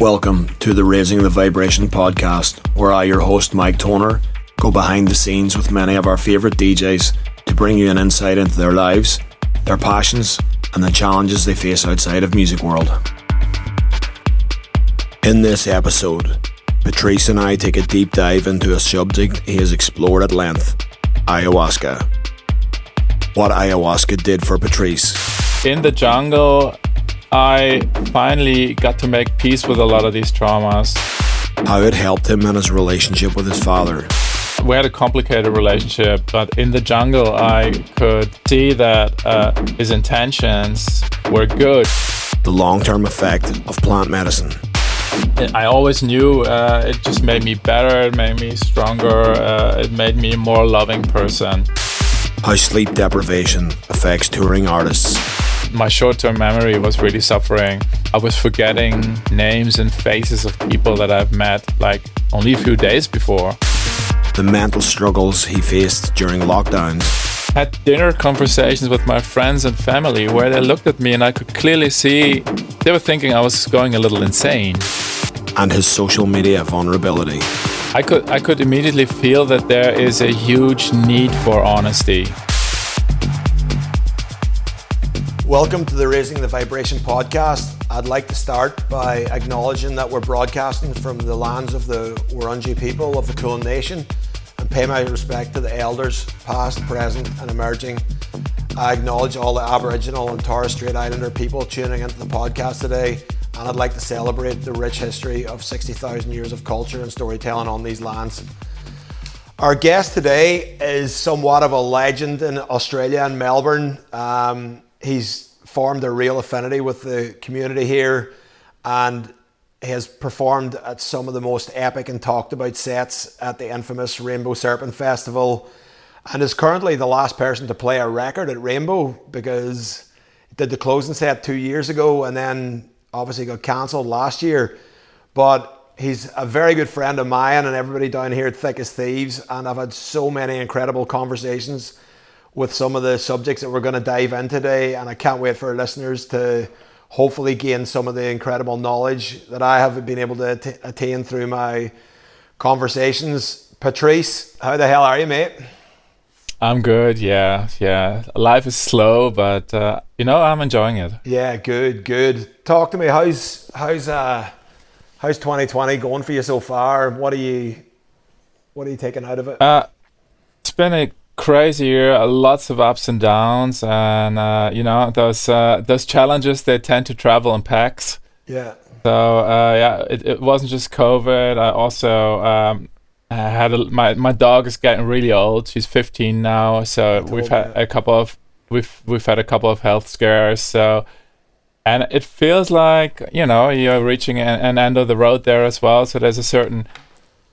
Welcome to the Raising the Vibration podcast, where I, your host Mike Toner, go behind the scenes with many of our favourite DJs to bring you an insight into their lives, their passions, and the challenges they face outside of music world. In this episode, Patrice and I take a deep dive into a subject he has explored at length ayahuasca. What ayahuasca did for Patrice. In the jungle, I finally got to make peace with a lot of these traumas. How it helped him in his relationship with his father. We had a complicated relationship, but in the jungle, I could see that uh, his intentions were good. The long term effect of plant medicine. I always knew uh, it just made me better, it made me stronger, uh, it made me a more loving person. How sleep deprivation affects touring artists my short-term memory was really suffering. I was forgetting names and faces of people that I've met like only a few days before. The mental struggles he faced during lockdowns. Had dinner conversations with my friends and family where they looked at me and I could clearly see they were thinking I was going a little insane. And his social media vulnerability. I could I could immediately feel that there is a huge need for honesty. Welcome to the Raising the Vibration podcast. I'd like to start by acknowledging that we're broadcasting from the lands of the Wurundjeri people of the Kulin Nation and pay my respect to the elders, past, present, and emerging. I acknowledge all the Aboriginal and Torres Strait Islander people tuning into the podcast today, and I'd like to celebrate the rich history of 60,000 years of culture and storytelling on these lands. Our guest today is somewhat of a legend in Australia and Melbourne. Um, he's formed a real affinity with the community here and has performed at some of the most epic and talked about sets at the infamous Rainbow Serpent Festival and is currently the last person to play a record at Rainbow because he did the closing set two years ago and then obviously got cancelled last year. But he's a very good friend of mine and everybody down here at Thick as Thieves and I've had so many incredible conversations with some of the subjects that we're going to dive in today. And I can't wait for our listeners to hopefully gain some of the incredible knowledge that I have been able to att- attain through my conversations. Patrice, how the hell are you, mate? I'm good. Yeah, yeah. Life is slow, but uh, you know I'm enjoying it. Yeah, good, good. Talk to me. How's how's uh how's 2020 going for you so far? What are you what are you taking out of it? Uh, it's been a crazy year, lots of ups and downs, and uh, you know those uh, those challenges they tend to travel in packs. Yeah. So uh, yeah, it, it wasn't just COVID. I also um, I had a, my my dog is getting really old. She's 15 now, so we've had a couple of we've we've had a couple of health scares. So and it feels like you know you're reaching an, an end of the road there as well. So there's a certain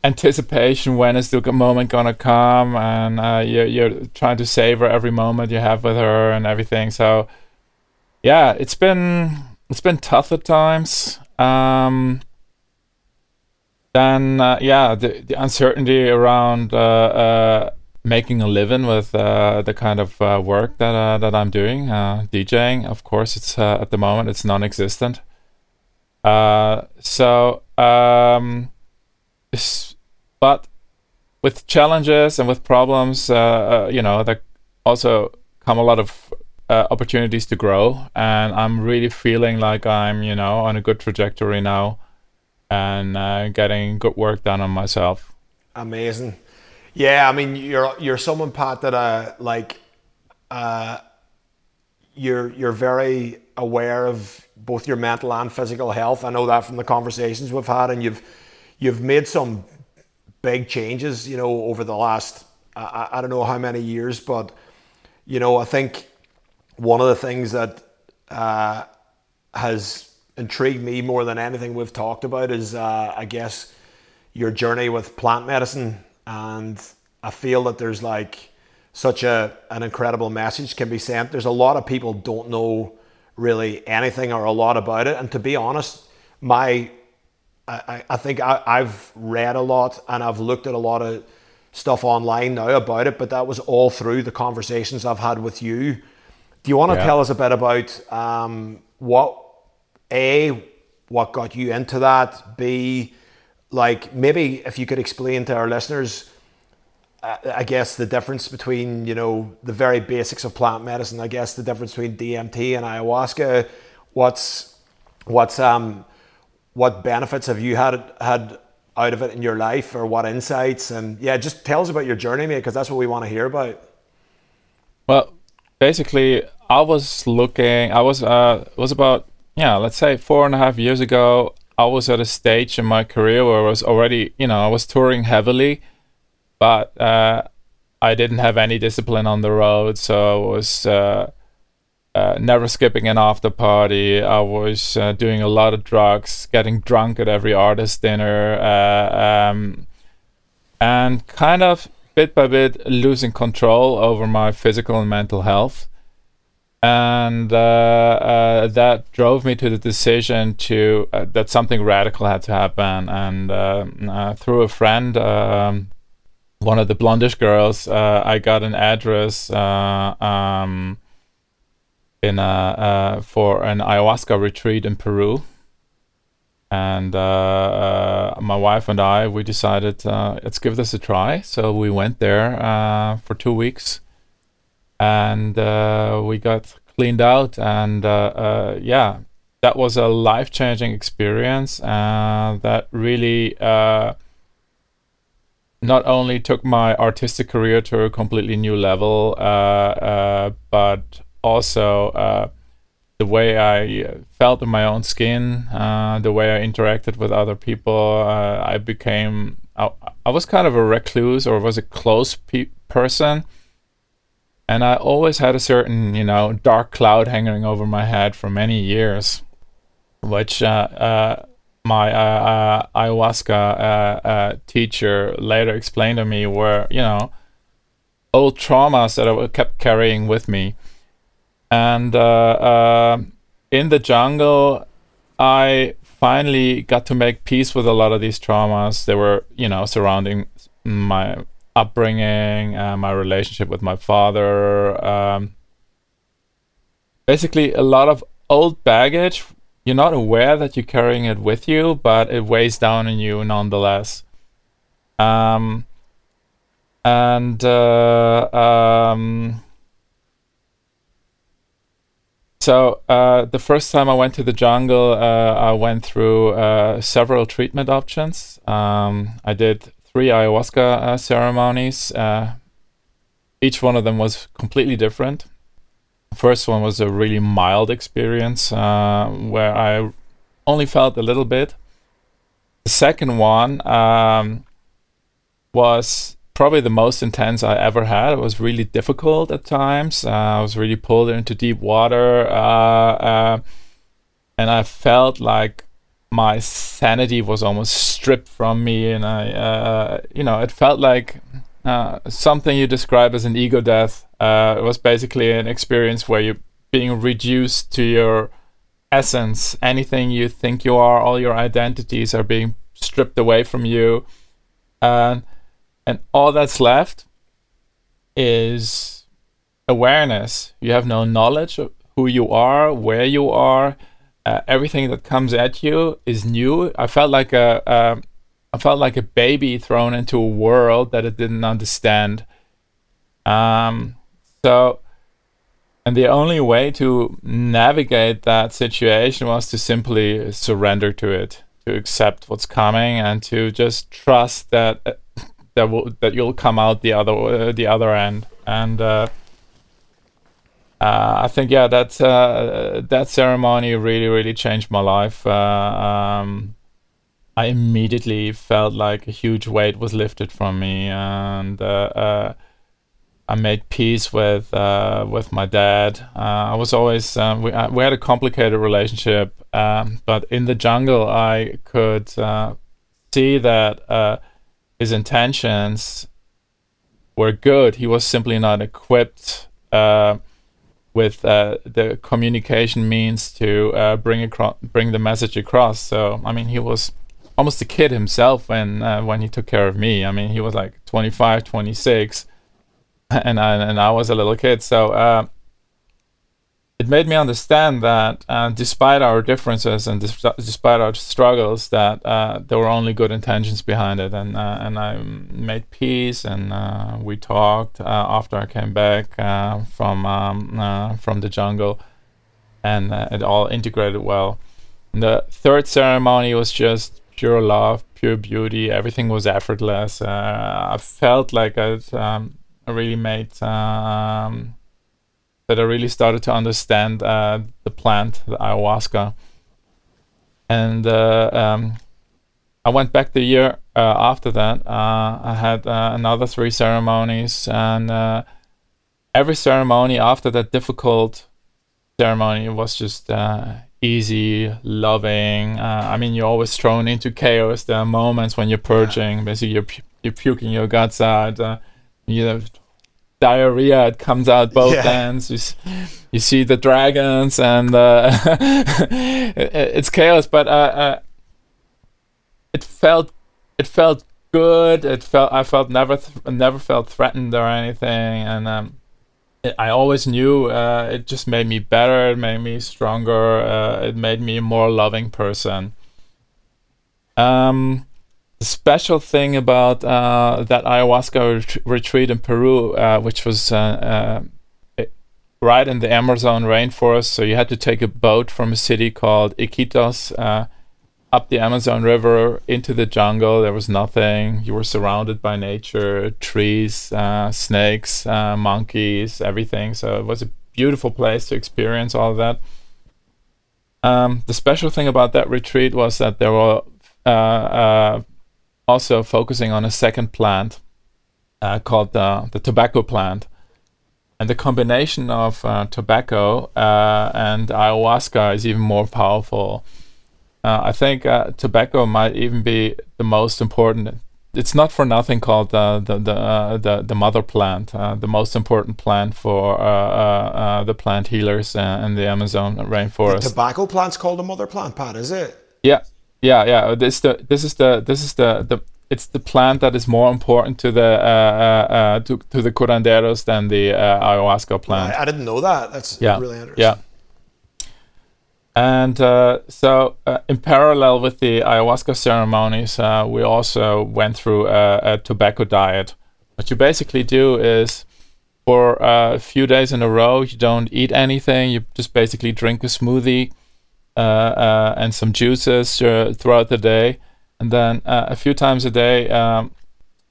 anticipation when is the moment gonna come and uh, you're, you're trying to savor every moment you have with her and everything. So yeah it's been it's been tough at times. Um, then uh, yeah the, the uncertainty around uh, uh making a living with uh, the kind of uh, work that that I'm doing DJing of course it's at the moment it's non-existent. So um, but with challenges and with problems, uh, uh, you know, there also come a lot of uh, opportunities to grow. And I'm really feeling like I'm, you know, on a good trajectory now and uh, getting good work done on myself. Amazing. Yeah, I mean, you're you're someone, Pat, that uh, like uh, you're you're very aware of both your mental and physical health. I know that from the conversations we've had, and you've you've made some big changes, you know, over the last I, I don't know how many years, but you know, I think one of the things that uh, has intrigued me more than anything we've talked about is, uh, I guess, your journey with plant medicine, and I feel that there's like such a an incredible message can be sent. There's a lot of people don't know really anything or a lot about it, and to be honest, my I, I think I, I've read a lot and I've looked at a lot of stuff online now about it, but that was all through the conversations I've had with you. Do you want to yeah. tell us a bit about um, what a what got you into that? B, like maybe if you could explain to our listeners, uh, I guess the difference between you know the very basics of plant medicine. I guess the difference between DMT and ayahuasca. What's what's um what benefits have you had had out of it in your life, or what insights? And yeah, just tell us about your journey, mate, because that's what we want to hear about. Well, basically, I was looking. I was uh was about yeah, let's say four and a half years ago. I was at a stage in my career where I was already, you know, I was touring heavily, but uh, I didn't have any discipline on the road, so I was uh, uh, never skipping an after party. I was uh, doing a lot of drugs, getting drunk at every artist dinner, uh, um, and kind of bit by bit losing control over my physical and mental health and uh, uh, that drove me to the decision to that something radical had to happen. And uh, through a friend, um, one of the blondish girls, I got an address um, in a, for an ayahuasca retreat in Peru. And my wife and I, we decided let's give this a try. So we went there for two weeks and uh, we got cleaned out and uh, uh, yeah that was a life-changing experience uh, that really uh, not only took my artistic career to a completely new level uh, but also the way I felt in my own skin, the way I interacted with other people, I became I, I, was kind of a recluse or was a close pe- person and I always had a certain, you know, dark cloud hanging over my head for many years, which uh, uh, my uh, uh ayahuasca uh, uh, teacher later explained to me were, you know, old traumas that I kept carrying with me. And in the jungle, I finally got to make peace with a lot of these traumas. They were, you know, surrounding my upbringing, uh, my relationship with my father. Um, basically, a lot of old baggage. You're not aware that you're carrying it with you, but it weighs down on you nonetheless. Um, and uh, um, so uh, the first time I went to the jungle, uh, I went through uh, several treatment options. Um, I did three ayahuasca uh, ceremonies. Uh, each one of them was completely different. First one was a really mild experience uh, where I only felt a little bit. The second one um, was probably the most intense I ever had. It was really difficult at times. Uh, I was really pulled into deep water, uh, uh, and I felt like my sanity was almost stripped from me, and I, uh, you know, it felt like uh, something you describe as an ego death. It was basically an experience where you're being reduced to your essence. Anything you think you are, all your identities are being stripped away from you, and and all that's left is awareness. You have no knowledge of who you are, where you are uh, everything that comes at you is new. I felt like a, uh, I felt like a baby thrown into a world that it didn't understand. Um, so, and the only way to navigate that situation was to simply surrender to it, to accept what's coming, and to just trust that uh, that will that you'll come out the other uh, the other end. And uh, uh, I think yeah, that uh, that ceremony really really changed my life. Uh, um, I immediately felt like a huge weight was lifted from me, and uh, I made peace with with my dad. I was always we we had a complicated relationship, um, but in the jungle, I could see that his intentions were good. He was simply not equipped with uh, the communication means to uh, bring across, bring the message across. So I mean, he was almost a kid himself when uh, when he took care of me. I mean, he was like 25, 26, and I and I was a little kid. So uh, it made me understand that uh, despite our differences and dis- despite our struggles, that uh, there were only good intentions behind it, and uh, and I made peace, and uh, we talked uh, after I came back uh, from um, from the jungle, and it all integrated well. And the third ceremony was just pure love, pure beauty. Everything was effortless. I felt like I um, really made. Um, that I really started to understand uh, the plant, the ayahuasca. And uh, um, I went back the year uh, after that. Uh, I had uh, another three ceremonies, and uh, every ceremony after that difficult ceremony was just easy, loving. I mean, you're always thrown into chaos. There are moments when you're purging, basically you're, pu- you're puking your guts out. you know, diarrhea. It comes out both yeah. ends. You, you see the dragons, and uh, it, it's chaos. But uh, uh, it felt it felt good. It felt I felt never th- never felt threatened or anything, and um, it, I always knew uh, it just made me better. It made me stronger. Uh, it made me a more loving person. Um, special thing about uh, that ayahuasca ret- retreat in Peru, uh, which was uh, uh right in the Amazon rainforest, so you had to take a boat from a city called Iquitos uh, up the Amazon River into the jungle. There was nothing. You were surrounded by nature, trees, uh, snakes, monkeys, everything. So it was a beautiful place to experience all of that. Um, the special thing about that retreat was that there were also focusing on a second plant uh, called the, the tobacco plant. And the combination of uh, tobacco uh, and ayahuasca is even more powerful. Uh, I think uh, tobacco might even be the most important. It's not for nothing called the the the uh, the, the, mother plant, the most important plant for the plant healers in the Amazon rainforest. The tobacco plant's called the mother plant, Pat. Is it? Yeah, yeah, yeah. This the this is the this is the the it's the plant that is more important to the uh, uh, uh to, to the curanderos than the uh, ayahuasca plant. I, I, didn't know that. That's yeah. really interesting. Yeah. And uh, so, uh, in parallel with the ayahuasca ceremonies, uh, we also went through a, a, tobacco diet. What you basically do is, for a few days in a row, you don't eat anything. You just basically drink a smoothie uh, uh, and some juices uh, throughout the day, and then a few times a day, um,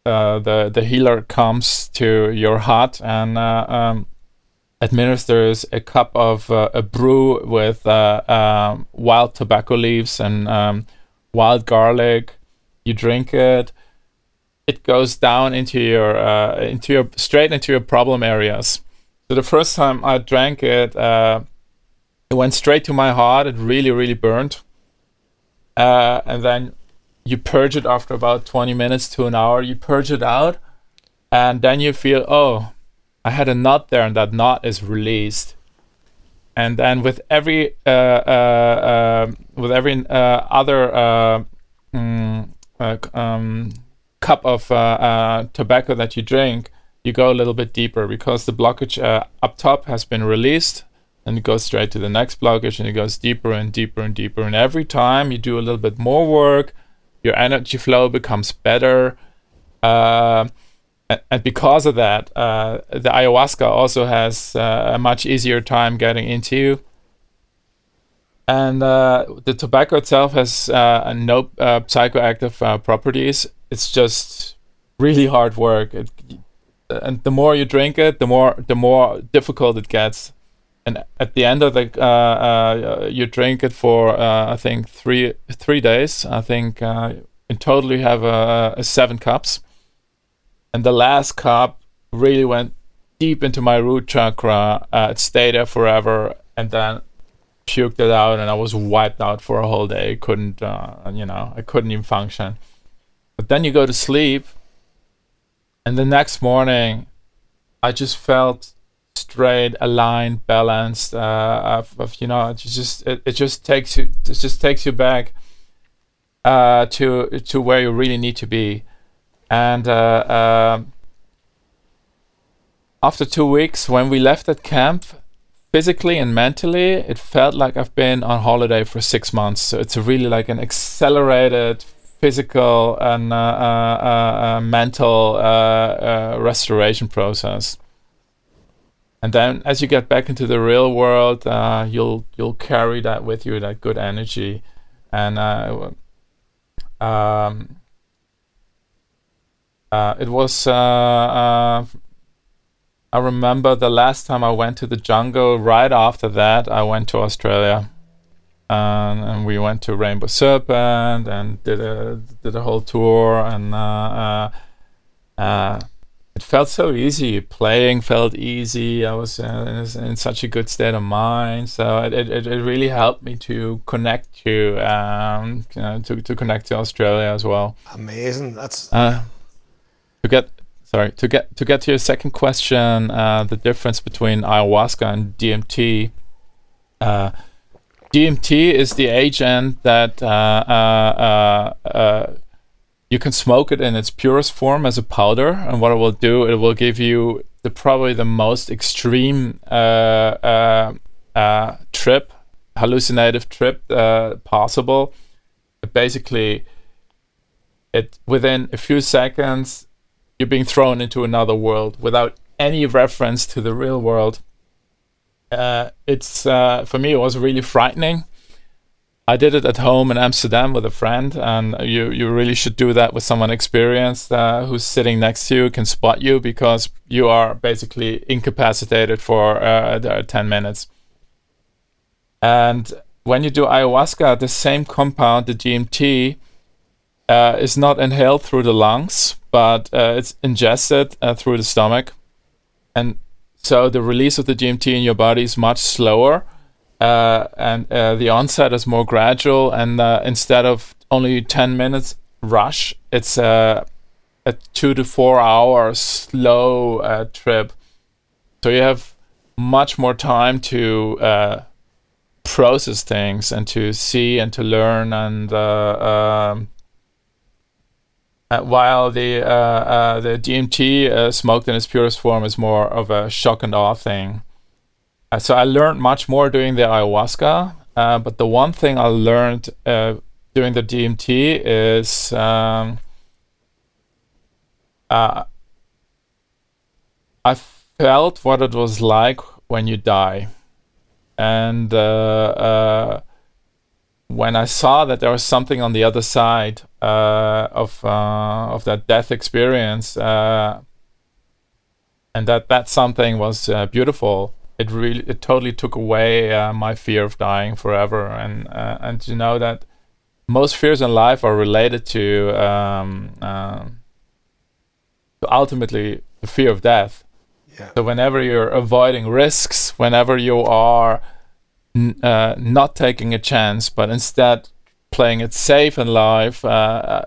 the the healer comes to your hut and um, administers a cup of a brew with um, wild tobacco leaves and um, wild garlic. You drink it it goes down into your uh, into your straight into your problem areas. So the first time I drank it, uh, it went straight to my heart. It really, really burned. Uh, and then you purge it after about 20 minutes to an hour. You purge it out, and then you feel, oh, I had a knot there, and that knot is released. And then with every uh, uh, um, with every uh, other mm, um, cup of tobacco that you drink, you go a little bit deeper because the blockage up top has been released and it goes straight to the next blockage and it goes deeper and deeper and deeper. And every time you do a little bit more work your energy flow becomes better. Uh, and, because of that uh, the ayahuasca also has uh, a much easier time getting into you. and uh, the tobacco itself has uh, no uh, psychoactive properties. It's just really hard work. It, and the more you drink it the more the more difficult it gets and at the end of the uh, uh, you drink it for uh, I think three three days. I think uh, in total you have uh, seven cups, and the last cup really went deep into my root chakra. Uh, it stayed there forever, and then puked it out, and I was wiped out for a whole day. Couldn't you know I couldn't even function. But then you go to sleep, and the next morning, I just felt straight, aligned, balanced. Uh, of, of, you know, it just it, it just takes you it just takes you back uh, to to where you really need to be. And uh, um, after two weeks, when we left that camp, physically and mentally, it felt like I've been on holiday for six months. So it's really like an accelerated physical and uh, uh, uh, mental restoration process. And then, as you get back into the real world, you'll you'll carry that with you, that good energy, and um, it was I remember the last time I went to the jungle. Right after that, I went to Australia, and, and we went to Rainbow Serpent and did a did a whole tour. And uh, uh, uh, it felt so easy. Playing felt easy. I was uh, in, such a good state of mind. So it, it, it really helped me to connect to um, you know, to to connect to Australia as well. Amazing. That's uh, to get sorry to get to get to your second question uh, the difference between ayahuasca and dmt uh, dmt is the agent that uh, uh, uh, you can smoke it in its purest form as a powder and what it will do it will give you the probably the most extreme trip hallucinative trip possible basically it within a few seconds you're being thrown into another world without any reference to the real world. Uh, it's uh, for me it was really frightening. I did it at home in Amsterdam with a friend, and you you really should do that with someone experienced uh, who's sitting next to you can spot you because you are basically incapacitated for uh, ten minutes. And when you do ayahuasca, the same compound, the DMT, uh, is not inhaled through the lungs, but uh, it's ingested uh, through the stomach. And so the release of the DMT in your body is much slower. Uh, and uh, the onset is more gradual. And uh, instead of only 10 minutes rush, it's a two to four hour slow trip. So you have much more time to process things and to see and to learn and uh, um, uh, while the uh, uh, the DMT smoked in its purest form is more of a shock and awe thing. So I learned much more doing the ayahuasca, but the one thing I learned doing the DMT is um, uh, I felt what it was like when you die, and uh, uh, when I saw that there was something on the other side uh, of uh, of that death experience, uh, and that that something was uh, beautiful, it really it totally took away uh, my fear of dying forever, and uh, and to know that most fears in life are related to, um, to ultimately the fear of death. Yeah. So whenever you're avoiding risks, whenever you are uh, not taking a chance, but instead playing it safe in life. Uh, uh,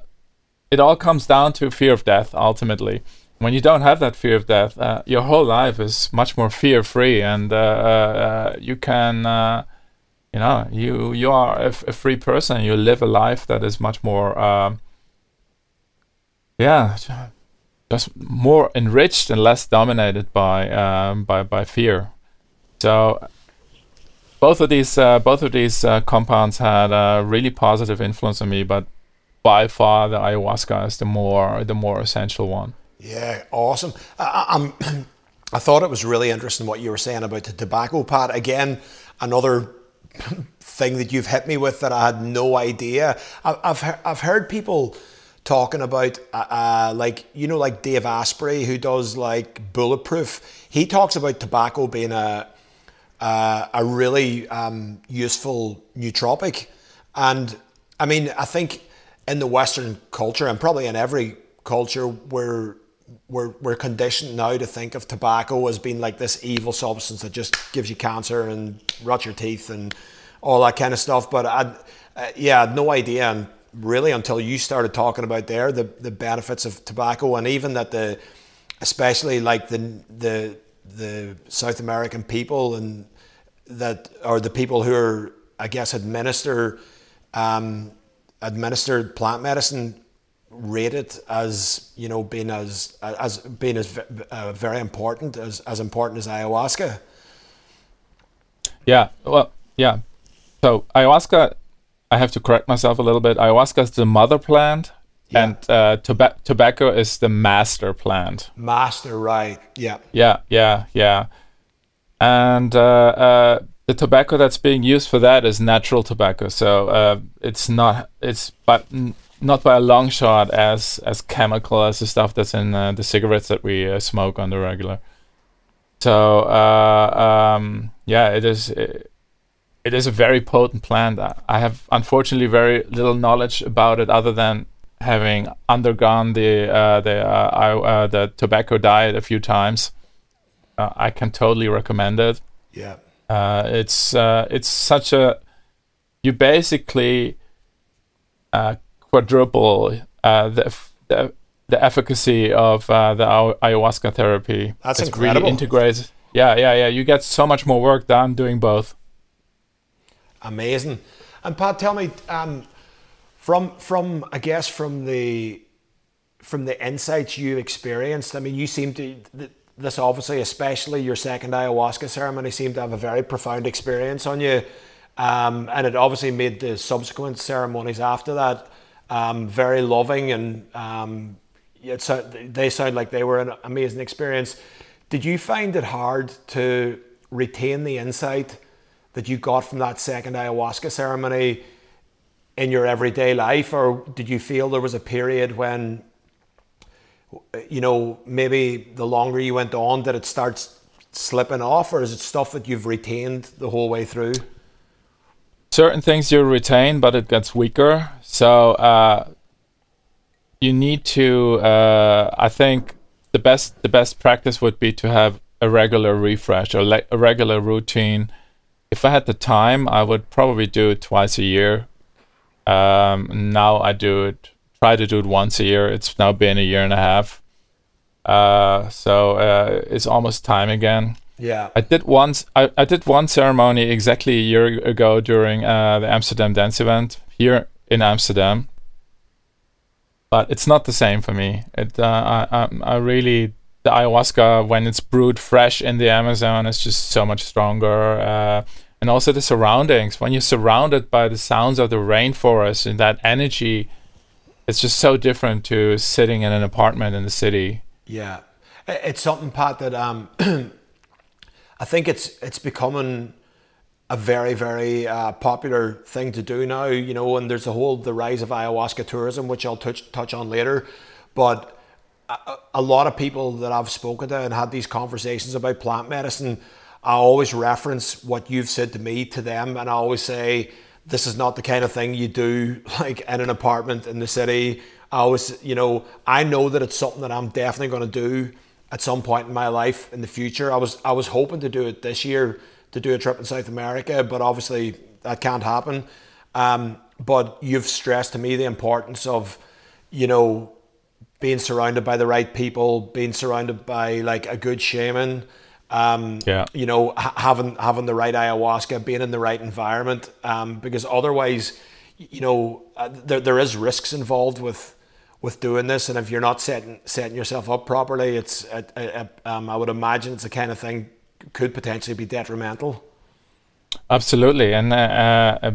it all comes down to fear of death ultimately. When you don't have that fear of death, uh, your whole life is much more fear free, and uh, you can, you know, you you are a, free person. You live a life that is much more, um, yeah, just more enriched and less dominated by um, by by fear. So both of these uh, both of these uh, compounds had a really positive influence on me, but by far the ayahuasca is the more the more essential one. Yeah, awesome. I, I'm, I thought it was really interesting what you were saying about the tobacco, Pat. Again, another thing that you've hit me with that I had no idea. I, I've I've heard people talking about uh, uh, like you know like Dave Asprey who does like bulletproof. He talks about tobacco being a uh, a really um, useful nootropic. And I mean, I think in the Western culture, and probably in every culture, we're, we're, we're conditioned now to think of tobacco as being like this evil substance that just gives you cancer and rots your teeth and all that kind of stuff. But I, uh, yeah, had no idea. And really, until you started talking about there, the, the benefits of tobacco, and even that the, especially like the, the, the South American people and that are the people who are, I guess, administer um, administered plant medicine rated as you know being as as being as uh, very important as as important as ayahuasca. Yeah. Well, yeah. So ayahuasca, I have to correct myself a little bit. Ayahuasca is the mother plant, yeah. and uh, toba- tobacco is the master plant. Master, right? Yeah. Yeah, yeah, yeah. And uh, uh, the tobacco that's being used for that is natural tobacco, so uh, it's not it's but not by a long shot as as chemical as the stuff that's in uh, the cigarettes that we uh, smoke on the regular. So uh, um, yeah, it is. It, it is a very potent plant. I have unfortunately very little knowledge about it, other than having undergone the uh, the uh, uh, the tobacco diet a few times. Uh, I can totally recommend it. Yeah, uh, it's uh, it's such a you basically quadruple the, the the efficacy of the ayahuasca therapy. That's it's incredible. Really integrates. Yeah, yeah, yeah. You get so much more work done doing both. Amazing. And Pat, tell me, um, from from I guess from the from the insights you've experienced, I mean, you seem to this obviously, especially your second ayahuasca ceremony, seemed to have a very profound experience on you, um, and it obviously made the subsequent ceremonies after that um, very loving and um, it's, they sound like they were an amazing experience. Did you find it hard to retain the insight? that you got from that second ayahuasca ceremony in your everyday life, or did you feel there was a period when, you know, maybe the longer you went on, that it starts slipping off, or is it stuff that you've retained the whole way through? Certain things you retain, but it gets weaker. So uh, you need to. Uh, I think the best the best practice would be to have a regular refresh or le- a regular routine if I had the time, I would probably do it twice a year. Um, now I do it, try to do it once a year. It's now been a year and a half. Uh, so uh, it's almost time again. Yeah. I did once. I, I did one ceremony exactly a year ago during uh, the Amsterdam Dance event here in Amsterdam. But it's not the same for me. It uh, I, I I really the ayahuasca when it's brewed fresh in the Amazon is just so much stronger. Uh, and also the surroundings when you're surrounded by the sounds of the rainforest and that energy, it's just so different to sitting in an apartment in the city. Yeah, it's something, Pat, that um, I think it's it's becoming a very very uh, popular thing to do now. You know, and there's a whole the rise of ayahuasca tourism, which I'll touch touch on later, but a, lot of people that I've spoken to and had these conversations about plant medicine, I always reference what you've said to me to them, and I always say, this is not the kind of thing you do like in an apartment in the city. I always, you know, I know that it's something that I'm definitely going to do at some point in my life in the future. I was I was hoping to do it this year to do a trip in South America, but obviously that can't happen. Um, but you've stressed to me the importance of, you know, being surrounded by the right people, being surrounded by like a good shaman, um, yeah. you know, ha- having having the right ayahuasca, being in the right environment, um, because otherwise, you know, uh, there there is risks involved with with doing this, and if you're not setting setting yourself up properly, it's uh, uh, um, I would imagine it's the kind of thing could potentially be detrimental. Absolutely, and uh, uh,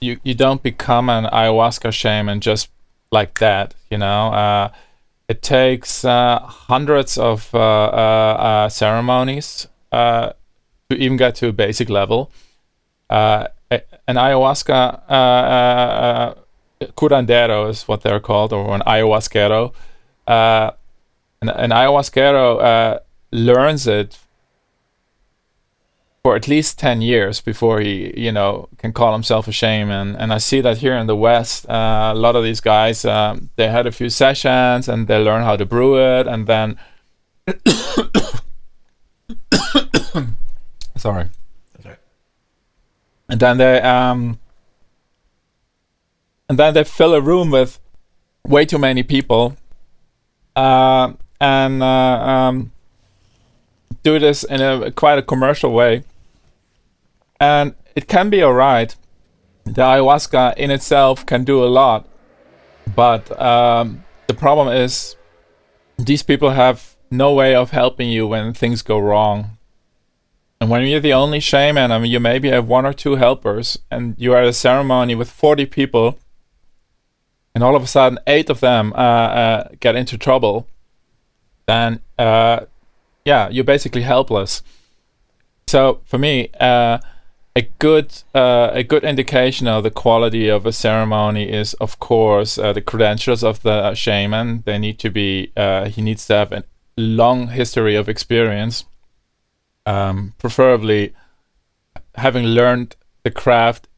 you you don't become an ayahuasca shaman just like that, you know uh, it takes uh, hundreds of uh, uh, ceremonies to even get to a basic level. an ayahuasca curandero is what they're called, or an ayahuasquero. an, an ayahuasquero learns it for at least 10 years before he you know can call himself a shaman and i see that here in the west uh, a lot of these guys um, they had a few sessions and they learn how to brew it and then sorry and then they um and then they fill a room with way too many people uh, and uh, um, do this in a quite a commercial way and it can be alright. The ayahuasca in itself can do a lot, but um, the problem is these people have no way of helping you when things go wrong. And when you're the only shaman, I mean, you maybe have one or two helpers, and you're at a ceremony with 40 people, and all of a sudden, eight of them uh, uh, get into trouble, then, uh, yeah, you're basically helpless. So for me, uh, a good uh, a good indication of the quality of a ceremony is, of course, uh, the credentials of the shaman. They need to be. he needs to have a long history of experience um, preferably having learned the craft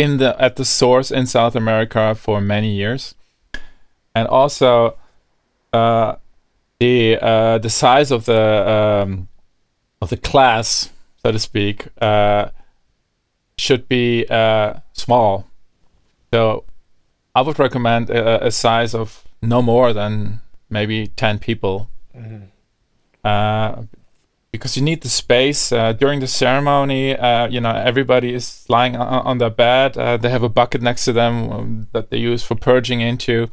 in the at the source in South America for many years, and also uh, the uh, the size of the um, of the class, so to speak, uh, should be uh, small. So I would recommend a, a, size of no more than maybe ten people. Mm-hmm. Because you need the space uh, during the ceremony. Uh, you know, everybody is lying on, on their bed. Uh, they have a bucket next to them um, that they use for purging into.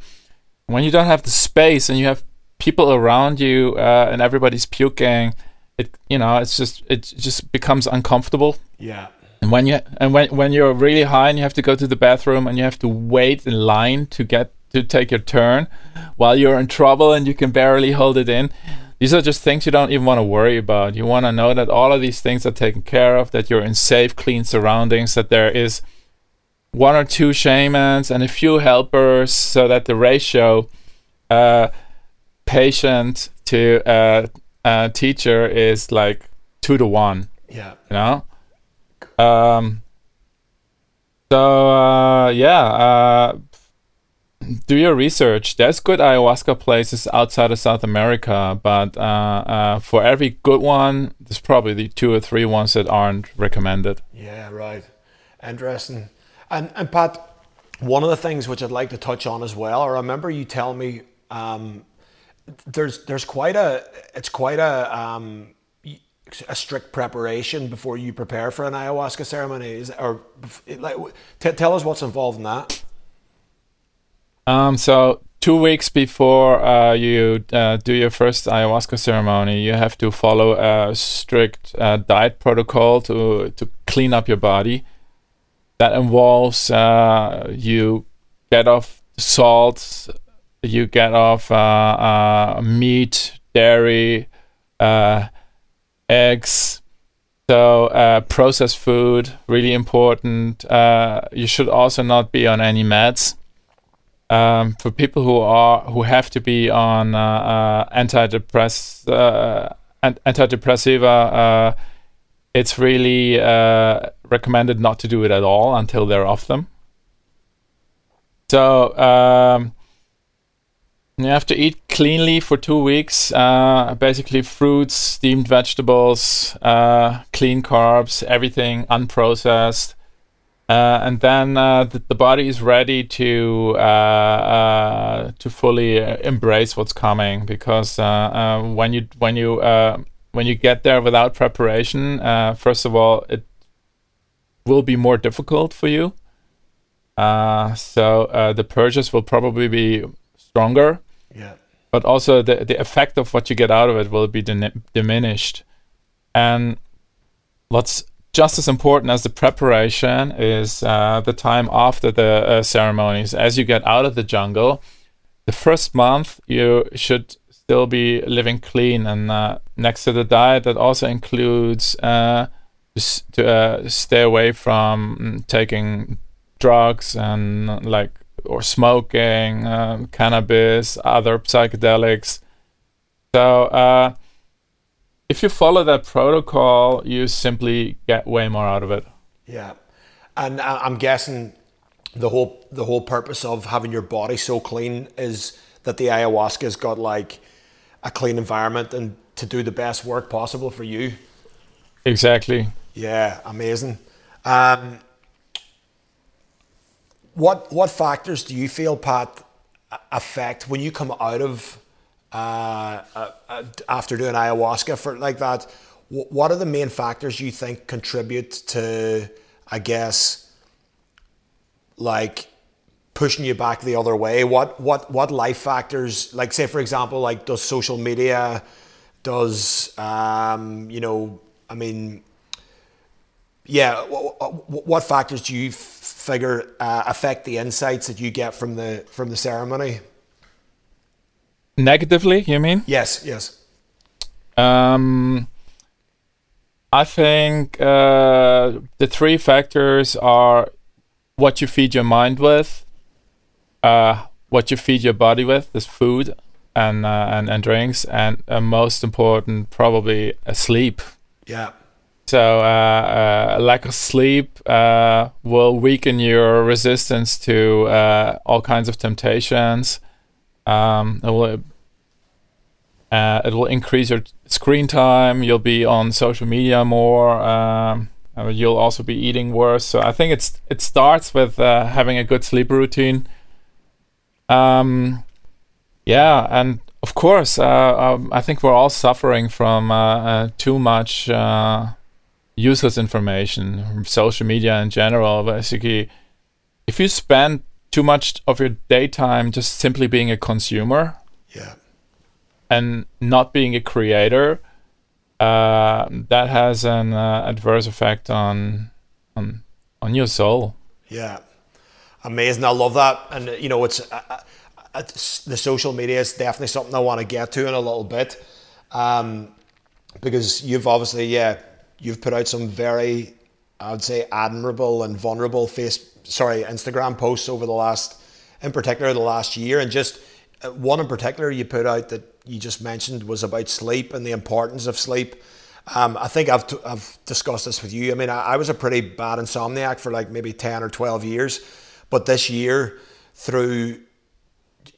When you don't have the space and you have people around you uh, and everybody's puking, it you know it's just it just becomes uncomfortable. Yeah. And when you and when when you're really high and you have to go to the bathroom and you have to wait in line to get to take your turn, while you're in trouble and you can barely hold it in these are just things you don't even want to worry about. You want to know that all of these things are taken care of, that you're in safe, clean surroundings, that there is one or two shamans and a few helpers, so that the ratio uh, patient to uh, uh, teacher is like two to one. Yeah. You know? Um, so, uh, yeah. Uh, do your research. There's good ayahuasca places outside of South America, but uh, uh, for every good one, there's probably the two or three ones that aren't recommended. Yeah, right. Interesting. And and Pat, one of the things which I'd like to touch on as well. I remember you telling me um, there's there's quite a it's quite a um, a strict preparation before you prepare for an ayahuasca ceremony. Is, or like, t- tell us what's involved in that. Um, so two weeks before uh, you uh, do your first ayahuasca ceremony, you have to follow a strict uh, diet protocol to to clean up your body. That involves uh, you get off salts, you get off uh, uh, meat, dairy, eggs. So processed food really important. you should also not be on any meds um, for people who are who have to be on uh, uh, antidepress uh, antidepressiva, uh, it's really uh, recommended not to do it at all until they're off them. So um, you have to eat cleanly for two weeks. Uh, basically, fruits, steamed vegetables, clean carbs, everything unprocessed. Uh, and then uh, the, the, body is ready to uh, uh to fully uh, embrace what's coming because uh, when you when you when you get there without preparation, first of all, it will be more difficult for you. so the purges will probably be stronger. Yeah. But also the the effect of what you get out of it will be diminished, and let's just as important as the preparation is uh, the time after the uh, ceremonies. As you get out of the jungle, the first month you should still be living clean, and uh, next to the diet, that also includes uh, to uh, stay away from mm, taking drugs and like or smoking, um, cannabis, other psychedelics. So uh, if you follow that protocol, you simply get way more out of it. Yeah, and I'm guessing the whole the whole purpose of having your body so clean is that the ayahuasca's got like a clean environment and to do the best work possible for you. Exactly. Yeah, amazing. Um, what what factors do you feel, Pat, affect when you come out of uh, uh, after doing ayahuasca for like that, what are the main factors you think contribute to, I guess, like pushing you back the other way? What what what life factors, like say for example, like does social media, does um, you know, I mean, yeah, what factors do you figure uh, affect the insights that you get from the from the ceremony? Negatively, you mean? Yes, yes. Um, I think uh, the three factors are what you feed your mind with, uh, what you feed your body with, this food and uh, and and drinks, and uh, most important, probably sleep. Yeah. So uh, uh, lack of sleep uh, will weaken your resistance to uh, all kinds of temptations. Um, it will uh, it will increase your screen time. You'll be on social media more. Um, you'll also be eating worse. So I think it's it starts with uh, having a good sleep routine. Um, yeah, and of course, um, I think we're all suffering from too much useless information from social media in general. Basically, if you spend too much of your daytime just simply being a consumer, yeah, and not being a creator, uh, that has an uh, adverse effect on on on your soul. Yeah, amazing. I love that, and you know, it's, uh, uh it's the social media is definitely something I want to get to in a little bit, um, because you've obviously yeah you've put out some very, I would say, admirable and vulnerable face, sorry, Instagram posts over the last, in particular, the last year, and just uh, one in particular you put out that you just mentioned was about sleep and the importance of sleep. Um, I think I've, t- I've discussed this with you. I mean, I, I was a pretty bad insomniac for like maybe 10 or 12 years, but this year, through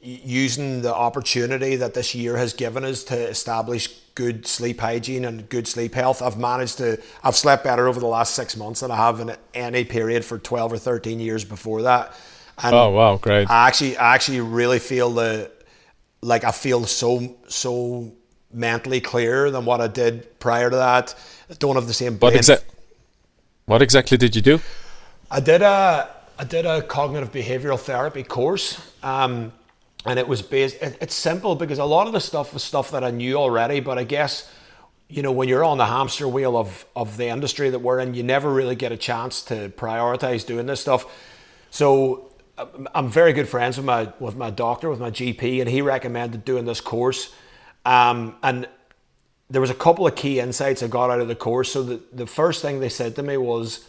using the opportunity that this year has given us to establish good sleep hygiene and good sleep health. I've managed to, I've slept better over the last six months than I have in any period for 12 or 13 years before that. And oh, wow, great. I actually, I actually really feel the, like I feel so, so mentally clearer than what I did prior to that. I don't have the same brain. What, exa- what exactly did you do? I did a, I did a cognitive behavioral therapy course. Um, and it was based it, it's simple because a lot of the stuff was stuff that i knew already but i guess you know when you're on the hamster wheel of of the industry that we're in you never really get a chance to prioritize doing this stuff. So i'm very good friends with my with my doctor with my gp and he recommended doing this course. Um, and there was a couple of key insights i got out of the course. So the, the first thing they said to me was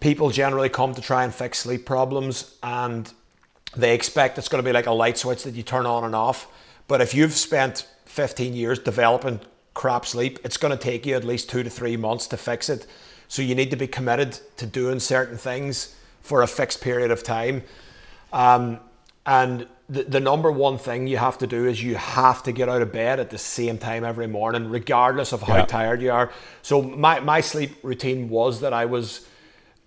people generally come to try and fix sleep problems and they expect it's going to be like a light switch that you turn on and off. But if you've spent 15 years developing crap sleep, it's going to take you at least two to three months to fix it. So you need to be committed to doing certain things for a fixed period of time. Um, and the, the number one thing you have to do is you have to get out of bed at the same time every morning, regardless of how yeah. tired you are. So my, my sleep routine was that I was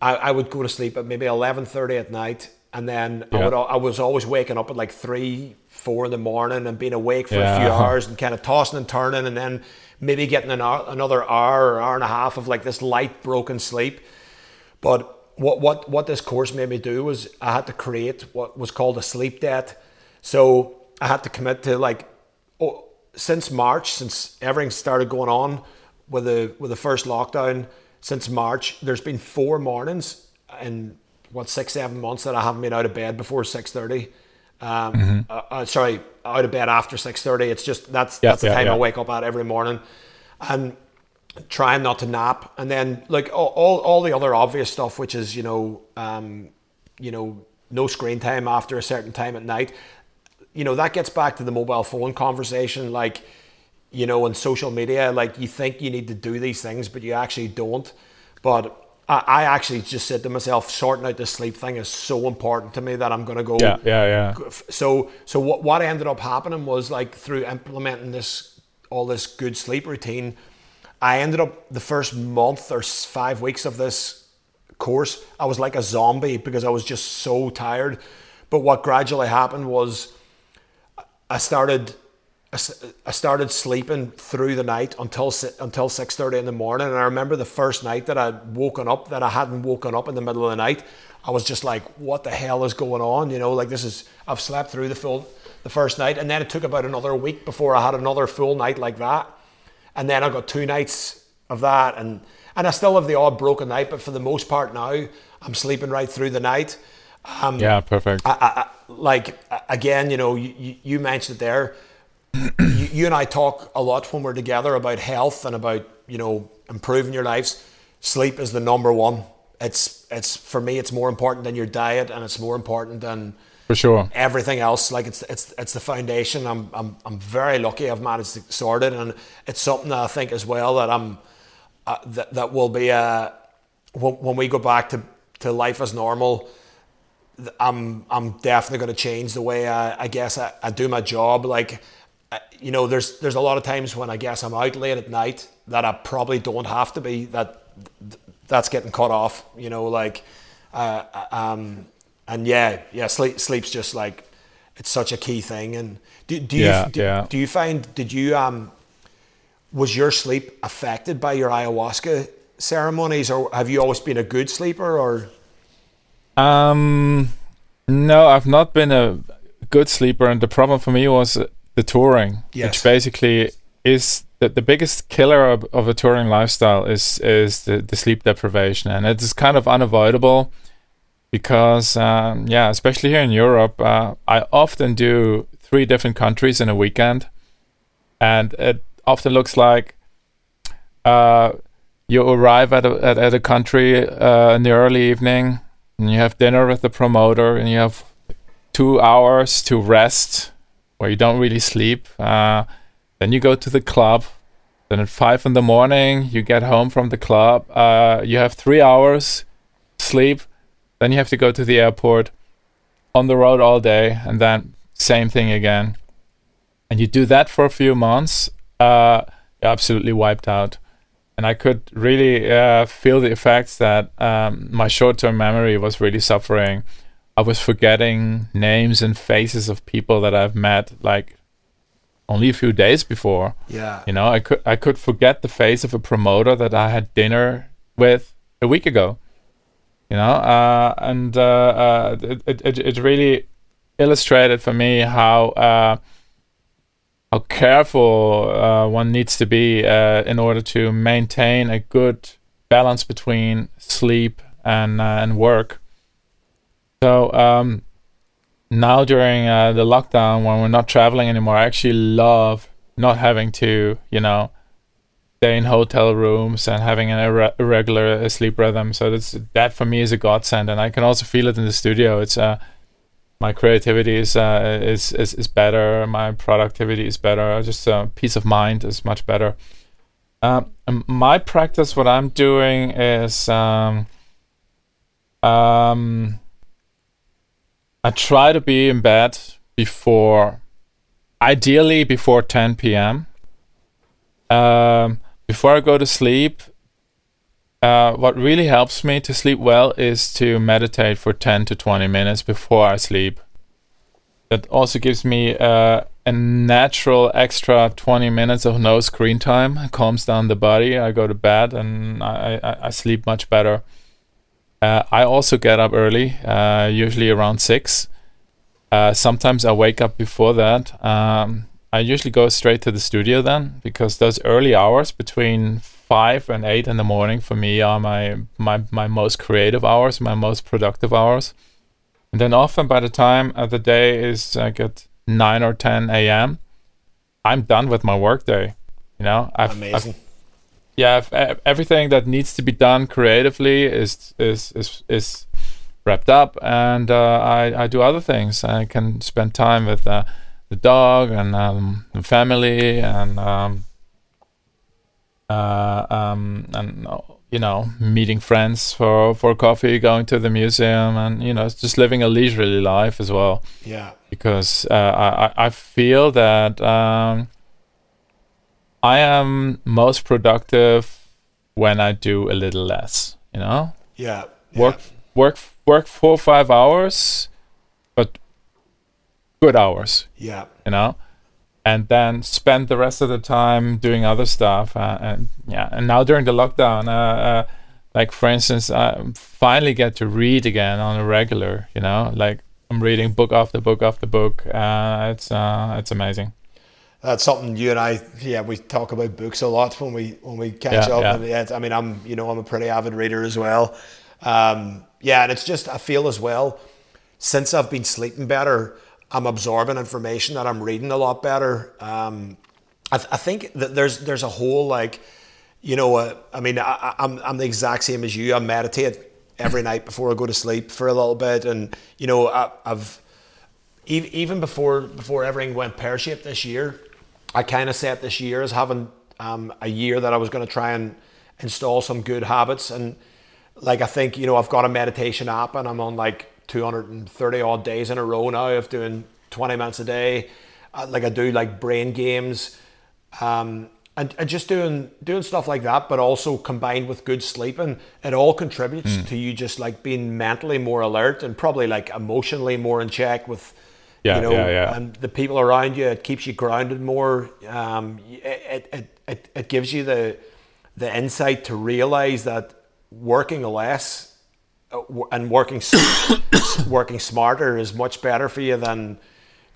I, I would go to sleep at maybe 11.30 at night and then yeah. I would I was always waking up at like three, four in the morning and being awake for yeah. a few hours and kind of tossing and turning, and then maybe getting an hour, another hour or hour and a half of like this light broken sleep. But what what what this course made me do was I had to create what was called a sleep debt. So I had to commit to like oh, since March, since everything started going on with the with the first lockdown. Since March, there's been four mornings and what six seven months that I haven't been out of bed before six thirty. Um, mm-hmm. uh, uh, sorry, out of bed after six thirty. It's just that's yeah, that's the yeah, time yeah. I wake up at every morning, and trying not to nap. And then like all, all, all the other obvious stuff, which is you know um, you know no screen time after a certain time at night. You know that gets back to the mobile phone conversation, like you know, in social media, like you think you need to do these things, but you actually don't. But I, actually just said to myself, sorting out the sleep thing is so important to me that I'm going to go. Yeah, yeah, yeah. So, so what what ended up happening was like through implementing this all this good sleep routine, I ended up the first month or five weeks of this course, I was like a zombie because I was just so tired. But what gradually happened was I started I started sleeping through the night until until six thirty in the morning, and I remember the first night that I'd woken up that I hadn't woken up in the middle of the night. I was just like, "What the hell is going on?" You know, like this is I've slept through the full the first night, and then it took about another week before I had another full night like that, and then I got two nights of that, and and I still have the odd broken night, but for the most part now, I'm sleeping right through the night. Um, yeah, perfect. I, I, like again, you know, you, you mentioned it there. You, you and I talk a lot when we're together about health and about you know improving your lives. Sleep is the number one. It's it's for me. It's more important than your diet, and it's more important than for sure everything else. Like it's it's it's the foundation. I'm I'm I'm very lucky. I've managed to sort it, and it's something that I think as well that I'm uh, that that will be a uh, when, when we go back to to life as normal I'm I'm definitely going to change the way I, I guess I, I do my job. Like, you know, there's there's a lot of times when I guess I'm out late at night that I probably don't have to be. That that's getting cut off. You know, like, uh, um, and yeah, yeah, sleep sleep's just like it's such a key thing. And do, do you yeah, do, yeah. do you find did you um was your sleep affected by your ayahuasca ceremonies, or have you always been a good sleeper, or um, no, I've not been a good sleeper, and the problem for me was the touring, yes. which basically is the, the biggest killer of, of a touring lifestyle is is the, the sleep deprivation, and it is kind of unavoidable because um, yeah, especially here in Europe, uh, I often do three different countries in a weekend, and it often looks like. Uh, you arrive at a, at, at a country uh, in the early evening and you have dinner with the promoter, and you have two hours to rest where you don't really sleep. Uh, then you go to the club. Then at five in the morning, you get home from the club. Uh, you have three hours sleep. Then you have to go to the airport, on the road all day, and then same thing again. And you do that for a few months, uh, you're absolutely wiped out and I could really uh, feel the effects that um, my short-term memory was really suffering. I was forgetting names and faces of people that I've met like only a few days before. Yeah, you know, I could I could forget the face of a promoter that I had dinner with a week ago. You know, uh, and uh, uh it, it it really illustrated for me how uh, how careful uh, one needs to be uh, in order to maintain a good balance between sleep and uh, and work. So um, now during uh, the lockdown, when we're not traveling anymore, I actually love not having to, you know, stay in hotel rooms and having an irre- irregular sleep rhythm. So that's that for me is a godsend, and I can also feel it in the studio. It's uh, my creativity is, uh, is is is better. My productivity is better. Just uh, peace of mind is much better. Um, my practice, what I'm doing is, um, um, I try to be in bed before, ideally before 10 p.m. Um, before I go to sleep, uh, what really helps me to sleep well is to meditate for 10 to 20 minutes before I sleep. That also gives me uh, a natural extra 20 minutes of no screen time, it calms down the body. I go to bed and I, I, I sleep much better. Uh, I also get up early, uh, usually around 6. Uh, sometimes I wake up before that. Um, I usually go straight to the studio then because those early hours between five and eight in the morning for me are my my my most creative hours, my most productive hours. And then often by the time the day is like at nine or ten a.m., I'm done with my workday. You know, I've, Amazing. I've, yeah, everything that needs to be done creatively is is is is wrapped up, and uh, I I do other things. I can spend time with uh, the dog and um, the family and um, uh, um, and you know meeting friends for for coffee, going to the museum, and you know just living a leisurely life as well. Yeah, because uh, I I feel that um, I am most productive when I do a little less. You know. Yeah. Work yeah. work work four or five hours, but good hours. Yeah. You know and then spend the rest of the time doing other stuff. Uh, and yeah, and now during the lockdown, uh, uh, like for instance, I finally get to read again on a regular. You know, like I'm reading book after book after book. Uh, it's uh, it's amazing. That's something you and I, yeah, we talk about books a lot when we when we catch yeah, up. Yeah. I mean, I'm you know I'm a pretty avid reader as well. Um, yeah, and it's just I feel as well since I've been sleeping better, I'm absorbing information that I'm reading a lot better. Um, I, th- I, think that there's there's a whole like, you know, uh, I mean, I, I'm I'm the exact same as you. I meditate every night before I go to sleep for a little bit, and you know, I, have even before before everything went pear shaped this year, I kind of set this year as having um, a year that I was going to try and install some good habits. And like I think you know I've got a meditation app and I'm on like 230 odd days in a row now of doing 20 minutes a day. Uh, like I do like brain games. Um, and, and just doing doing stuff like that, but also combined with good sleeping, it all contributes mm. to you just like being mentally more alert and probably like emotionally more in check with yeah, you know, yeah, yeah. and the people around you. It keeps you grounded more. Um, it, it, it, it gives you the the insight to realize that working less uh, and working working smarter is much better for you than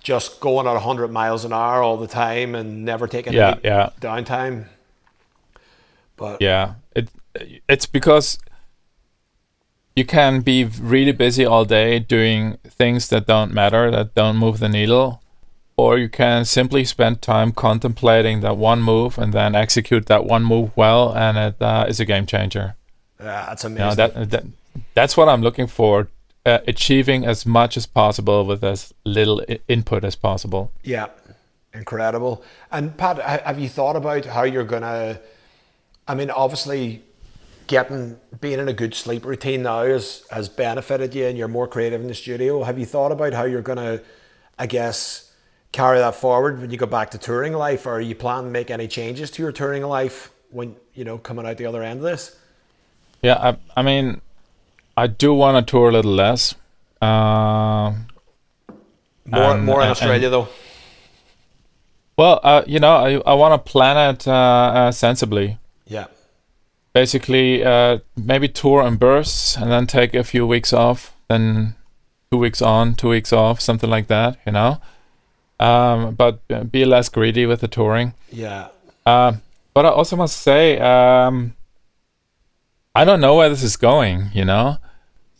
just going at 100 miles an hour all the time and never taking yeah, any yeah. downtime. But yeah, it it's because you can be really busy all day doing things that don't matter, that don't move the needle, or you can simply spend time contemplating that one move and then execute that one move well, and it uh, is a game changer. Yeah, that's amazing. You know, that, that, that's what I'm looking for. Uh, achieving as much as possible with as little I- input as possible. Yeah, incredible. And Pat, have you thought about how you're gonna? I mean, obviously, getting being in a good sleep routine now has has benefited you and you're more creative in the studio. Have you thought about how you're gonna, I guess, carry that forward when you go back to touring life, or are you planning to make any changes to your touring life when you know coming out the other end of this? Yeah, I, I mean, I do want to tour a little less. Uh, more and, more in Australia and, though. Well, uh, you know, I I want to plan it uh, uh sensibly. Yeah basically uh, maybe tour in bursts and then take a few weeks off, then two weeks on, two weeks off, something like that, you know. Um, but be less greedy with the touring. Yeah. Uh, but I also must say, um, I don't know where this is going, you know.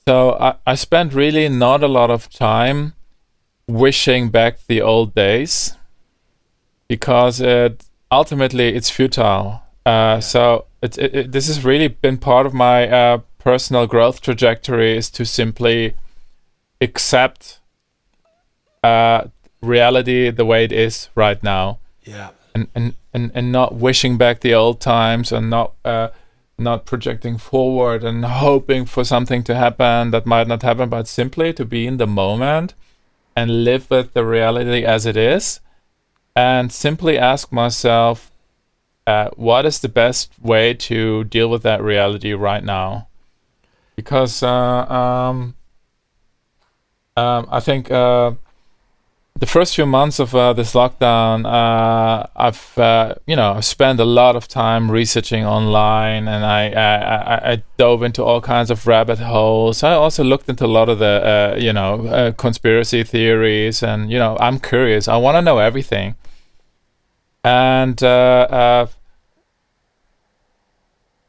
So I, I spent really not a lot of time wishing back the old days because it ultimately it's futile. Uh, so it, it, this has really been part of my uh, personal growth trajectory is to simply accept uh, reality the way it is right now. Yeah. And, and, and, and not wishing back the old times and not uh, not projecting forward and hoping for something to happen that might not happen, but simply to be in the moment and live with the reality as it is and simply ask myself what is the best way to deal with that reality right now? Because uh, um, um, I think uh, the first few months of uh, this lockdown, uh, I've uh, you know spent a lot of time researching online, and I, I, I dove into all kinds of rabbit holes. I also looked into a lot of the you know conspiracy theories, and you know I'm curious. I want to know everything and uh, uh,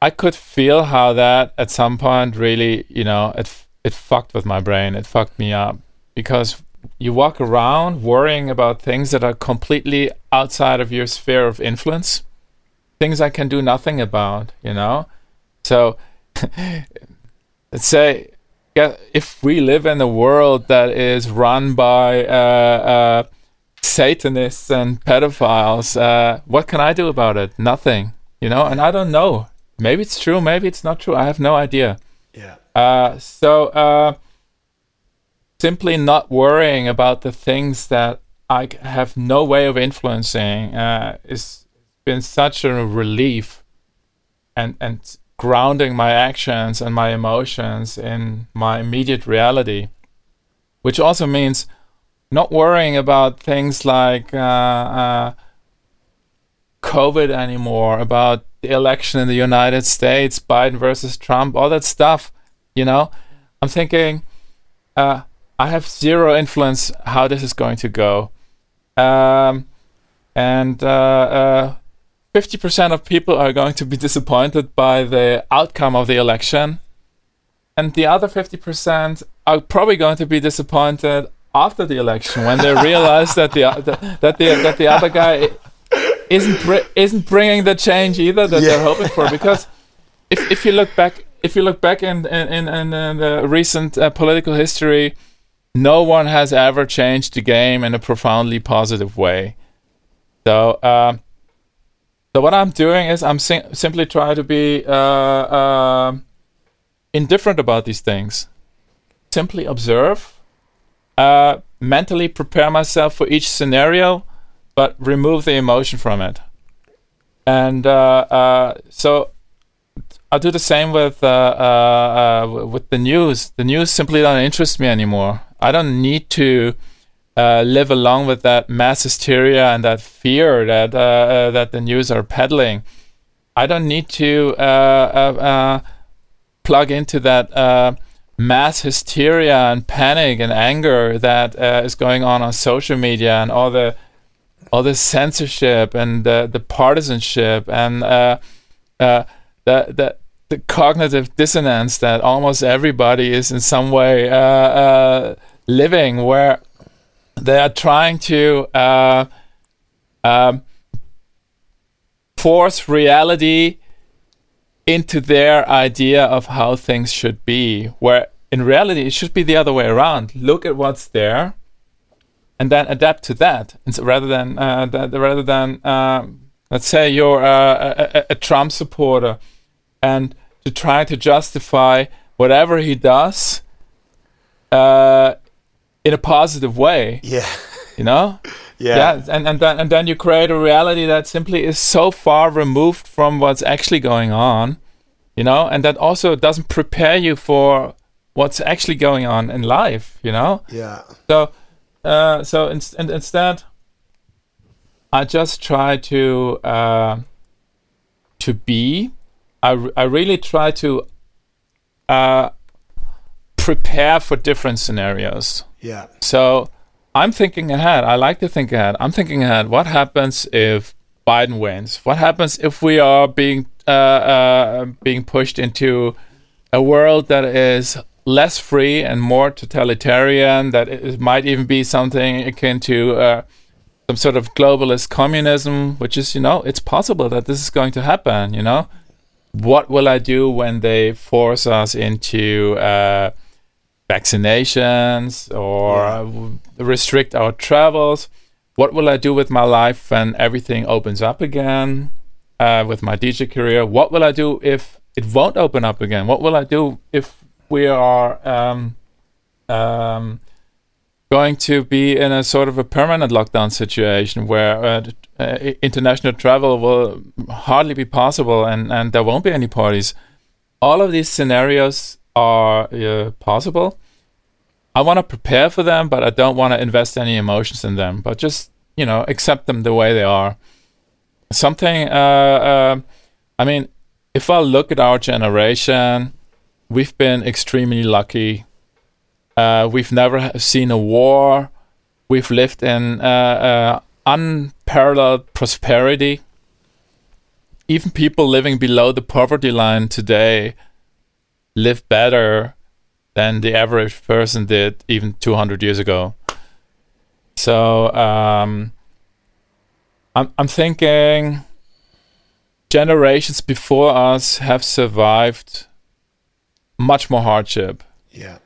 I could feel how that at some point really, you know, it it fucked with my brain. It fucked me up because you walk around worrying about things that are completely outside of your sphere of influence, things I can do nothing about, you know. So, let's say, if we live in a world that is run by uh, uh, Satanists and pedophiles, uh, what can I do about it? Nothing, you know, and I don't know. Maybe it's true, maybe it's not true. I have no idea. Yeah. Uh, so uh, simply not worrying about the things that I have no way of influencing uh, is been such a relief, and and grounding my actions and my emotions in my immediate reality, which also means not worrying about things like uh, uh, COVID anymore, about the election in the United States, Biden versus Trump, all that stuff. You know, I'm thinking, uh, I have zero influence how this is going to go. Um, and uh, uh, 50% of people are going to be disappointed by the outcome of the election, and the other 50% are probably going to be disappointed after the election when they realize that the, the that the that the other guy isn't br- isn't bringing the change either that yeah. they're hoping for. Because if if you look back if you look back in in in, in the recent uh, political history no one has ever changed the game in a profoundly positive way. So uh, so what I'm doing is I'm sim- simply trying to be uh, uh, indifferent about these things. Simply observe uh, mentally prepare myself for each scenario but remove the emotion from it. And uh, uh, so I'll do the same with uh, uh, uh with the news. The news simply don't interest me anymore. I don't need to uh, live along with that mass hysteria and that fear that that the news are peddling. I don't need to plug into that mass hysteria and panic and anger that is going on on social media and all the all the censorship and the, the partisanship and uh, uh, the, the the cognitive dissonance that almost everybody is in some way uh, uh living, where they are trying to uh, um, force reality into their idea of how things should be, where in reality it should be the other way around. Look at what's there and then adapt to that so rather than uh, that, rather than um, let's say you're uh, a, a, Trump supporter and to try to justify whatever he does uh, in a positive way. Yeah. You know? Yeah. yeah. And, and, then, and then you create a reality that simply is so far removed from what's actually going on, you know, and that also doesn't prepare you for what's actually going on in life, you know? Yeah. So, uh, so in, in, instead, I just try to uh, to be. I, I really try to uh, prepare for different scenarios. Yeah. So I'm thinking ahead. I like to think ahead. I'm thinking ahead. What happens if Biden wins? What happens if we are being uh, uh, being pushed into a world that is less free and more totalitarian, that it might even be something akin to uh, some sort of globalist communism, which is, you know, it's possible that this is going to happen, you know? What will I do when they force us into uh, vaccinations or yeah. restrict our travels? What will I do with my life when everything opens up again uh, with my DJ career? What will I do if it won't open up again? What will I do if we are um, um, going to be in a sort of a permanent lockdown situation where uh, uh, international travel will hardly be possible and, and there won't be any parties. All of these scenarios are uh, possible. I want to prepare for them, but I don't want to invest any emotions in them, but just, you know, accept them the way they are. Something, uh, uh, I mean, if I look at our generation, we've been extremely lucky. Uh, we've never seen a war. We've lived in uh, uh, unparalleled prosperity. Even people living below the poverty line today live better than the average person did even 200 years ago. So um, I'm, I'm thinking generations before us have survived much more hardship. Yeah.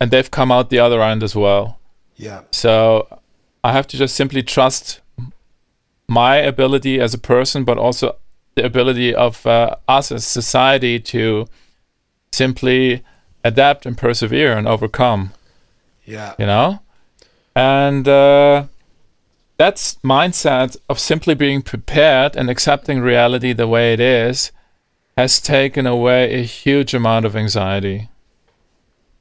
And they've come out the other end as well. Yeah. So I have to just simply trust my ability as a person, but also the ability of uh, us as society to simply adapt and persevere and overcome. Yeah. You know? And uh, that's mindset of simply being prepared and accepting reality the way it is has taken away a huge amount of anxiety.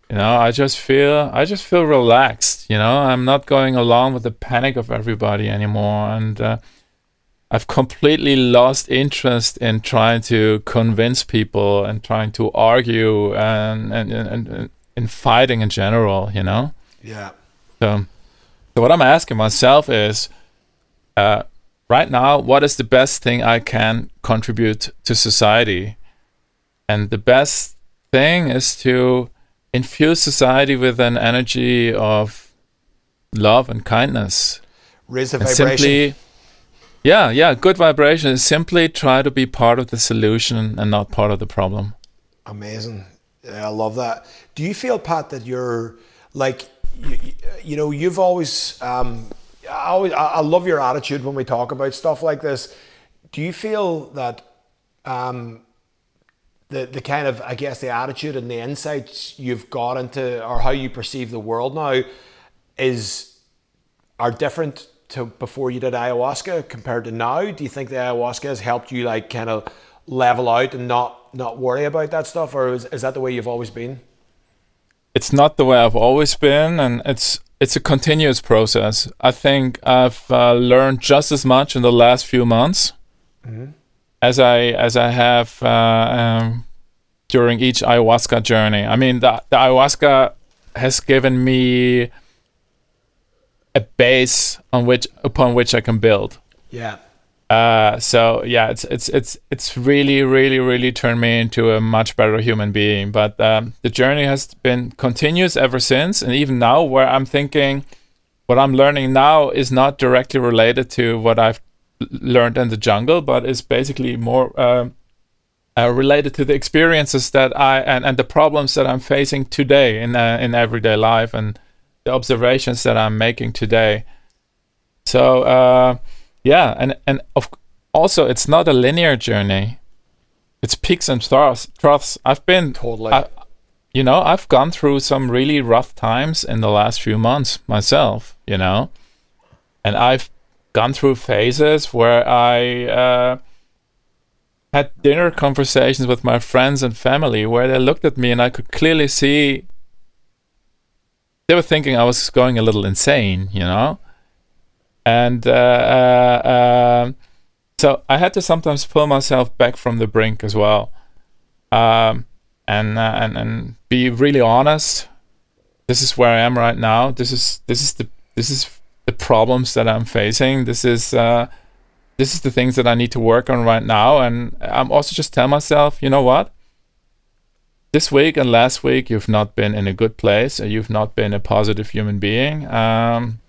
You know, I just feel I just feel relaxed. You know, I'm not going along with the panic of everybody anymore, and uh, I've completely lost interest in trying to convince people and trying to argue and and and, and in fighting in general. You know. Yeah. So, so what I'm asking myself is, uh, right now, what is the best thing I can contribute to society? And the best thing is to infuse society with an energy of love and kindness. Raise the vibration. simply, yeah, yeah, good vibration is simply try to be part of the solution and not part of the problem. Amazing. Yeah, I love that. Do you feel, Pat, that you're like, you, you know, you've always, um, I always, I love your attitude when we talk about stuff like this. Do you feel that um, the the kind of, I guess, the attitude and the insights you've got into, or how you perceive the world now, is are different to before you did ayahuasca compared to now? Do you think the ayahuasca has helped you like kind of level out and not not worry about that stuff, or is, is that the way you've always been? it's not the way I've always been, and it's it's a continuous process. I think I've uh, learned just as much in the last few months as I as I have uh, um, during each ayahuasca journey. I mean, the, the ayahuasca has given me a base on which upon which I can build. Yeah, Uh, so yeah, it's it's it's it's really really really turned me into a much better human being. But um, the journey has been continuous ever since, and even now, where I'm thinking, what I'm learning now is not directly related to what I've learned in the jungle, but is basically more um uh, related to the experiences that I and, and the problems that I'm facing today in uh, in everyday life and the observations that I'm making today. So. Uh, yeah, and and of also it's not a linear journey. It's peaks and troughs. Troughs. I've been totally. I, you know, I've gone through some really rough times in the last few months myself, you know. And I've gone through phases where I uh, had dinner conversations with my friends and family where they looked at me and I could clearly see they were thinking I was going a little insane, you know. And uh, uh, um, so I had to sometimes pull myself back from the brink as well. Um, and uh, and and be really honest. This is where I am right now. This is this is the this is the problems that I'm facing. This is uh, this is the things that I need to work on right now. And I'm also just tell myself, you know what? This week and last week, you've not been in a good place. Or you've not been a positive human being. Um,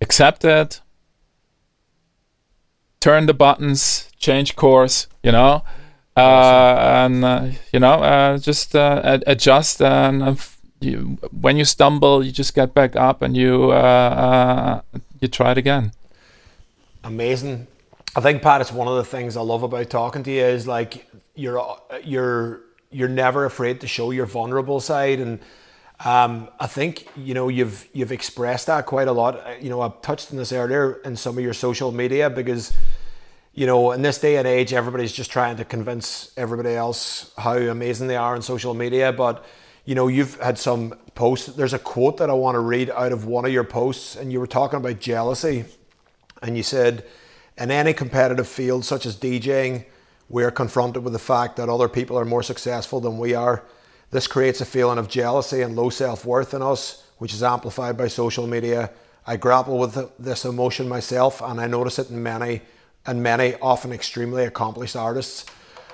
accept it. Turn the buttons. Change course. You know uh, and uh, you know uh, just uh, ad- adjust and you, when you stumble you just get back up and you uh, uh, you try it again amazing. I think Pat, it's one of the things I love about talking to you is like you're you're you're never afraid to show your vulnerable side, and um, I think you know you've you've expressed that quite a lot. Uh, You know, I've touched on this earlier in some of your social media because you know in this day and age, everybody's just trying to convince everybody else how amazing they are on social media, but you know you've had some posts. There's a quote that I want to read out of one of your posts, and you were talking about jealousy and you said, in any competitive field such as DJing, we are confronted with the fact that other people are more successful than we are. This creates a feeling of jealousy and low self worth in us, which is amplified by social media. I grapple with this emotion myself, and I notice it in many and many, often extremely accomplished artists.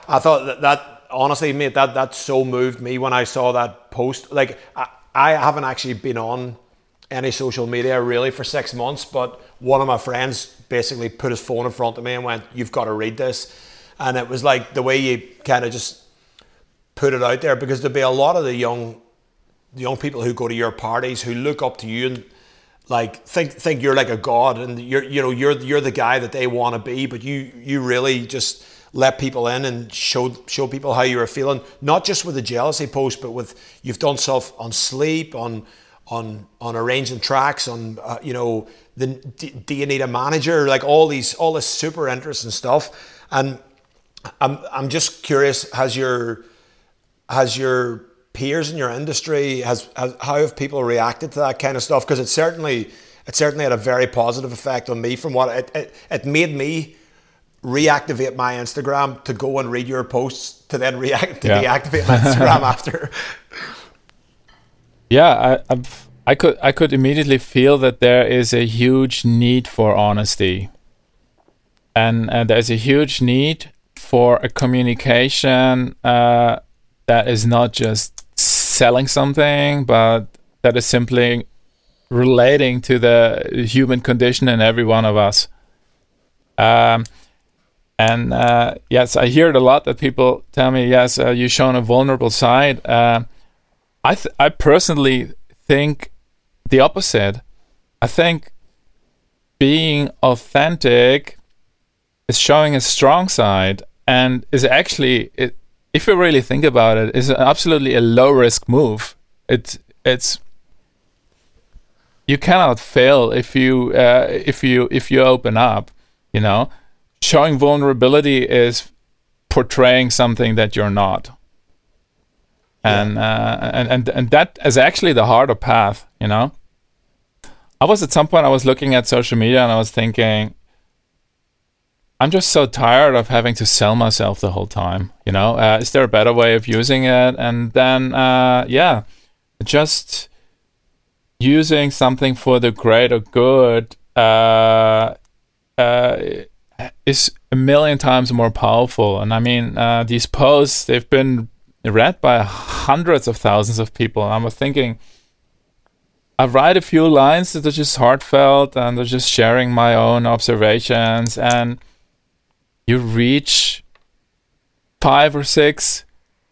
I thought that, that honestly, mate, that that so moved me when I saw that post. Like, I, I haven't actually been on any social media really for six months, but one of my friends basically put his phone in front of me and went, You've got to read this. And it was like the way you kind of just put it out there because there'd be a lot of the young the young people who go to your parties who look up to you and like think think you're like a god and you're you know you're you're the guy that they want to be but you you really just let people in and show show people how you were feeling not just with the jealousy post but with you've done stuff on sleep on on on arranging tracks on uh, you know the do, do you need a manager? Like all these all this super interesting stuff. And I'm I'm just curious has your has your peers in your industry has, has how have people reacted to that kind of stuff? Because it certainly it certainly had a very positive effect on me from what it, it, it made me reactivate my Instagram to go and read your posts to then react to Yeah. deactivate my Instagram after. Yeah I, I've, I could i could immediately feel that there is a huge need for honesty. And uh, there's a huge need for a communication uh, that is not just selling something, but that is simply relating to the human condition in every one of us. Um, and uh, yes, I hear it a lot that people tell me, "Yes, uh, you've shown a vulnerable side." Uh, I th- I personally think the opposite. I think being authentic is showing a strong side and is actually it, if you really think about it is absolutely a low risk move. It's it's you cannot fail if you uh, if you if you open up you know? Showing vulnerability is portraying something that you're not. And yeah. uh, and and and that is actually the harder path you know? I was at some point i was looking at social media and i was thinking I'm just so tired of having to sell myself the whole time. You know, uh, is there a better way of using it? And then, uh, yeah, just using something for the greater good uh, uh is a million times more powerful. And I mean, uh, these posts they've been read by hundreds of thousands of people. And I was thinking. I write a few lines that are just heartfelt and they're just sharing my own observations and you reach five or six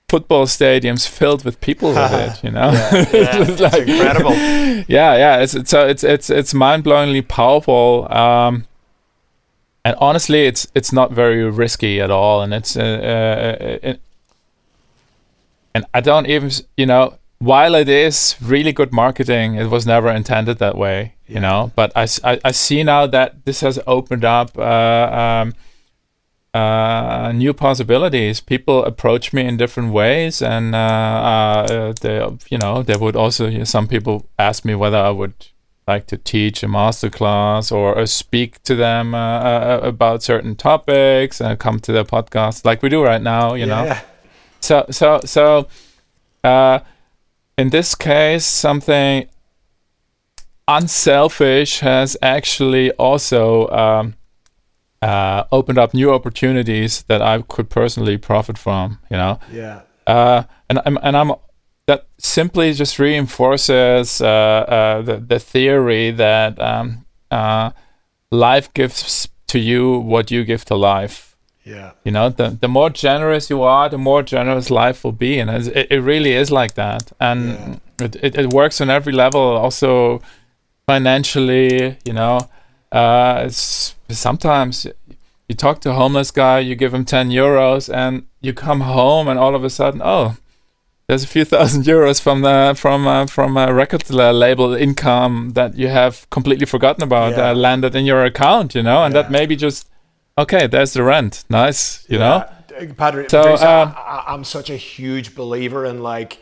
football stadiums filled with people with it you know? Yeah, yeah. it's like, incredible. Yeah yeah it's, it's so it's it's it's mind-blowingly powerful um, and honestly it's it's not very risky at all and it's uh, uh, uh it, and i don't even you know while it is really good marketing it was never intended that way you know? But I, I, I see now that this has opened up uh, um, uh, new possibilities. People approach me in different ways, and uh, uh, they, you know, they would also. You know, some people ask me whether I would like to teach a master class or uh, speak to them uh, uh, about certain topics and come to their podcast like we do right now. You yeah. know, so so so. in this case, something unselfish has actually also um, uh, opened up new opportunities that I could personally profit from. You know. Yeah. Uh, and I'm and I'm that simply just reinforces uh, uh, the the theory that um, uh, life gives to you what you give to life. Yeah. You know, the the more generous you are, the more generous life will be, and it, it really is like that. And yeah. it, it, it works on every level, also financially. You know, uh, it's sometimes you talk to a homeless guy, you give him 10 euros, and you come home, and all of a sudden, oh, there's a few thousand euros from the from uh, from a record label income that you have completely forgotten about yeah. uh, landed in your account, you know, and yeah. that maybe just okay, there's the rent, nice, you yeah. know. Padre, so, uh, I, am such a huge believer in like,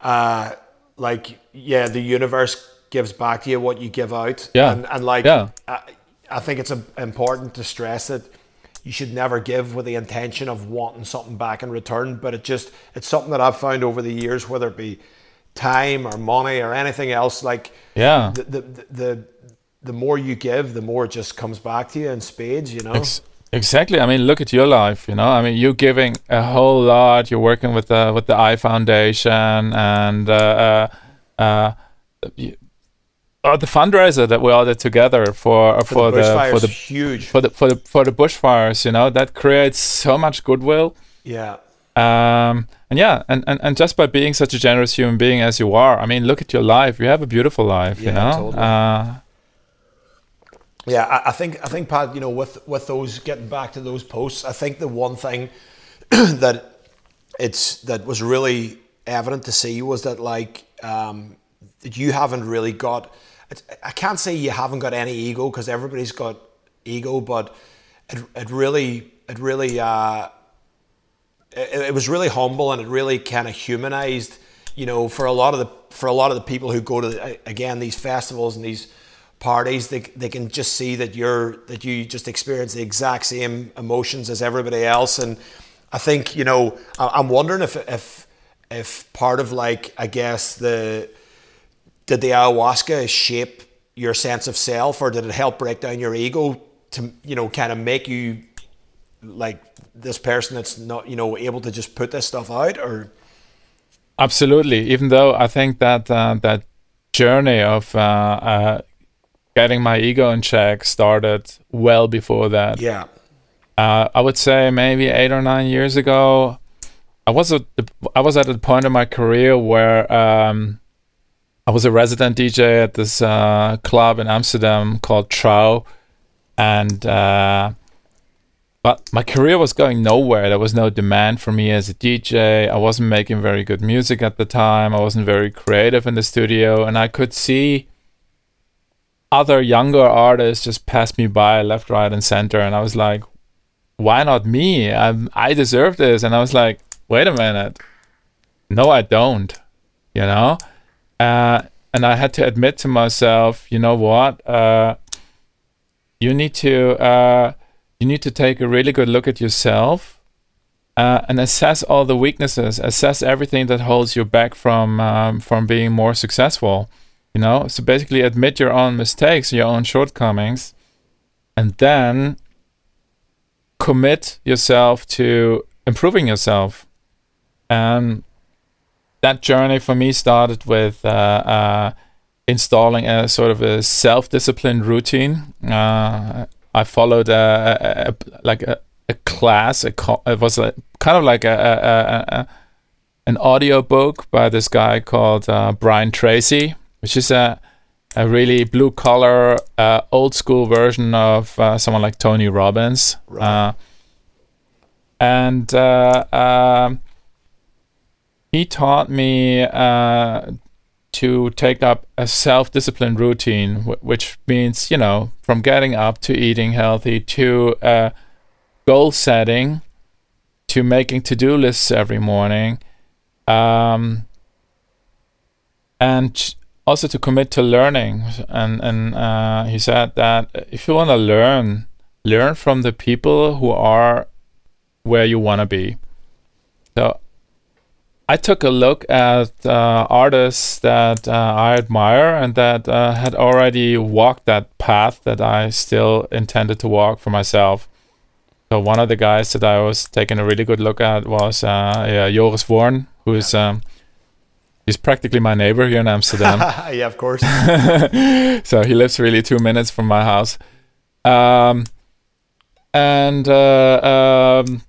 uh, like yeah, the universe gives back to you what you give out, yeah, and, and like, yeah. Uh, I think it's important to stress that you should never give with the intention of wanting something back in return. But it just it's something that I've found over the years, whether it be time or money or anything else. Like yeah, the the the, the more you give, the more it just comes back to you in spades. You know. Ex- exactly. I mean, look at your life. You know, I mean, you're giving a whole lot. You're working with the with the Eye Foundation and. Uh, uh, uh, uh, the fundraiser that we all did together for for, for the, the for the huge for the for the for the bushfires, you know, that creates so much goodwill. Yeah. Um, and yeah, and, and, and just by being such a generous human being as you are, I mean, look at your life. You have a beautiful life, yeah, you know. Totally. Uh, yeah, I, I, think I think Pat, you know, with with those getting back to those posts, I think the one thing that it's that was really evident to see was that like um, that you haven't really got I can't say you haven't got any ego because everybody's got ego, but it, it really, it really, uh, it, it was really humble and it really kind of humanized, you know, for a lot of the for a lot of the people who go to again these festivals and these parties, they they can just see that you're that you just experience the exact same emotions as everybody else, and I think you know I'm wondering if if if part of like I guess the did the ayahuasca shape your sense of self or did it help break down your ego to you know kind of make you like this person that's not you know able to just put this stuff out or? Absolutely. Even though i think that uh, that journey of uh, uh, getting my ego in check started well before that. Yeah. Uh, i would say maybe eight or nine years ago i was at the, i was at a point in my career where um, i was a resident dj at this uh, club in amsterdam called Trouw and uh, but my career was going nowhere. There was no demand for me as a DJ. I wasn't making very good music at the time. I wasn't very creative in the studio, and I could see other younger artists just pass me by left, right, and center, and I was like, "Why not me? I I deserve this." And I was like, "Wait a minute, no, I don't," you know. Uh, and I had to admit to myself, you know what? Uh, you need to uh, you need to take a really good look at yourself uh, and assess all the weaknesses, assess everything that holds you back from um, from being more successful. You know, so basically admit your own mistakes, your own shortcomings, and then commit yourself to improving yourself. And that journey for me started with uh, uh, installing a sort of a self-disciplined routine. Uh, I followed a, a, a like a, a class. it was a, kind of like a, an audio book by this guy called uh, Brian Tracy, which is a a really blue collar, uh, old school version of uh, someone like Tony Robbins. Right. Uh, and uh, um, he taught me uh, to take up a self disciplined routine, which means, you know, from getting up to eating healthy to uh, goal setting to making to do lists every morning. Um, and also to commit to learning. And, and uh, he said that if you want to learn, learn from the people who are where you want to be. So I took a look at uh, artists that uh, I admire and that uh, had already walked that path that I still intended to walk for myself. So one of the guys that I was taking a really good look at was uh, yeah, Joris Voorn, who is um, he's practically my neighbor here in Amsterdam. yeah, of course. so he lives really two minutes from my house, um, and uh, um,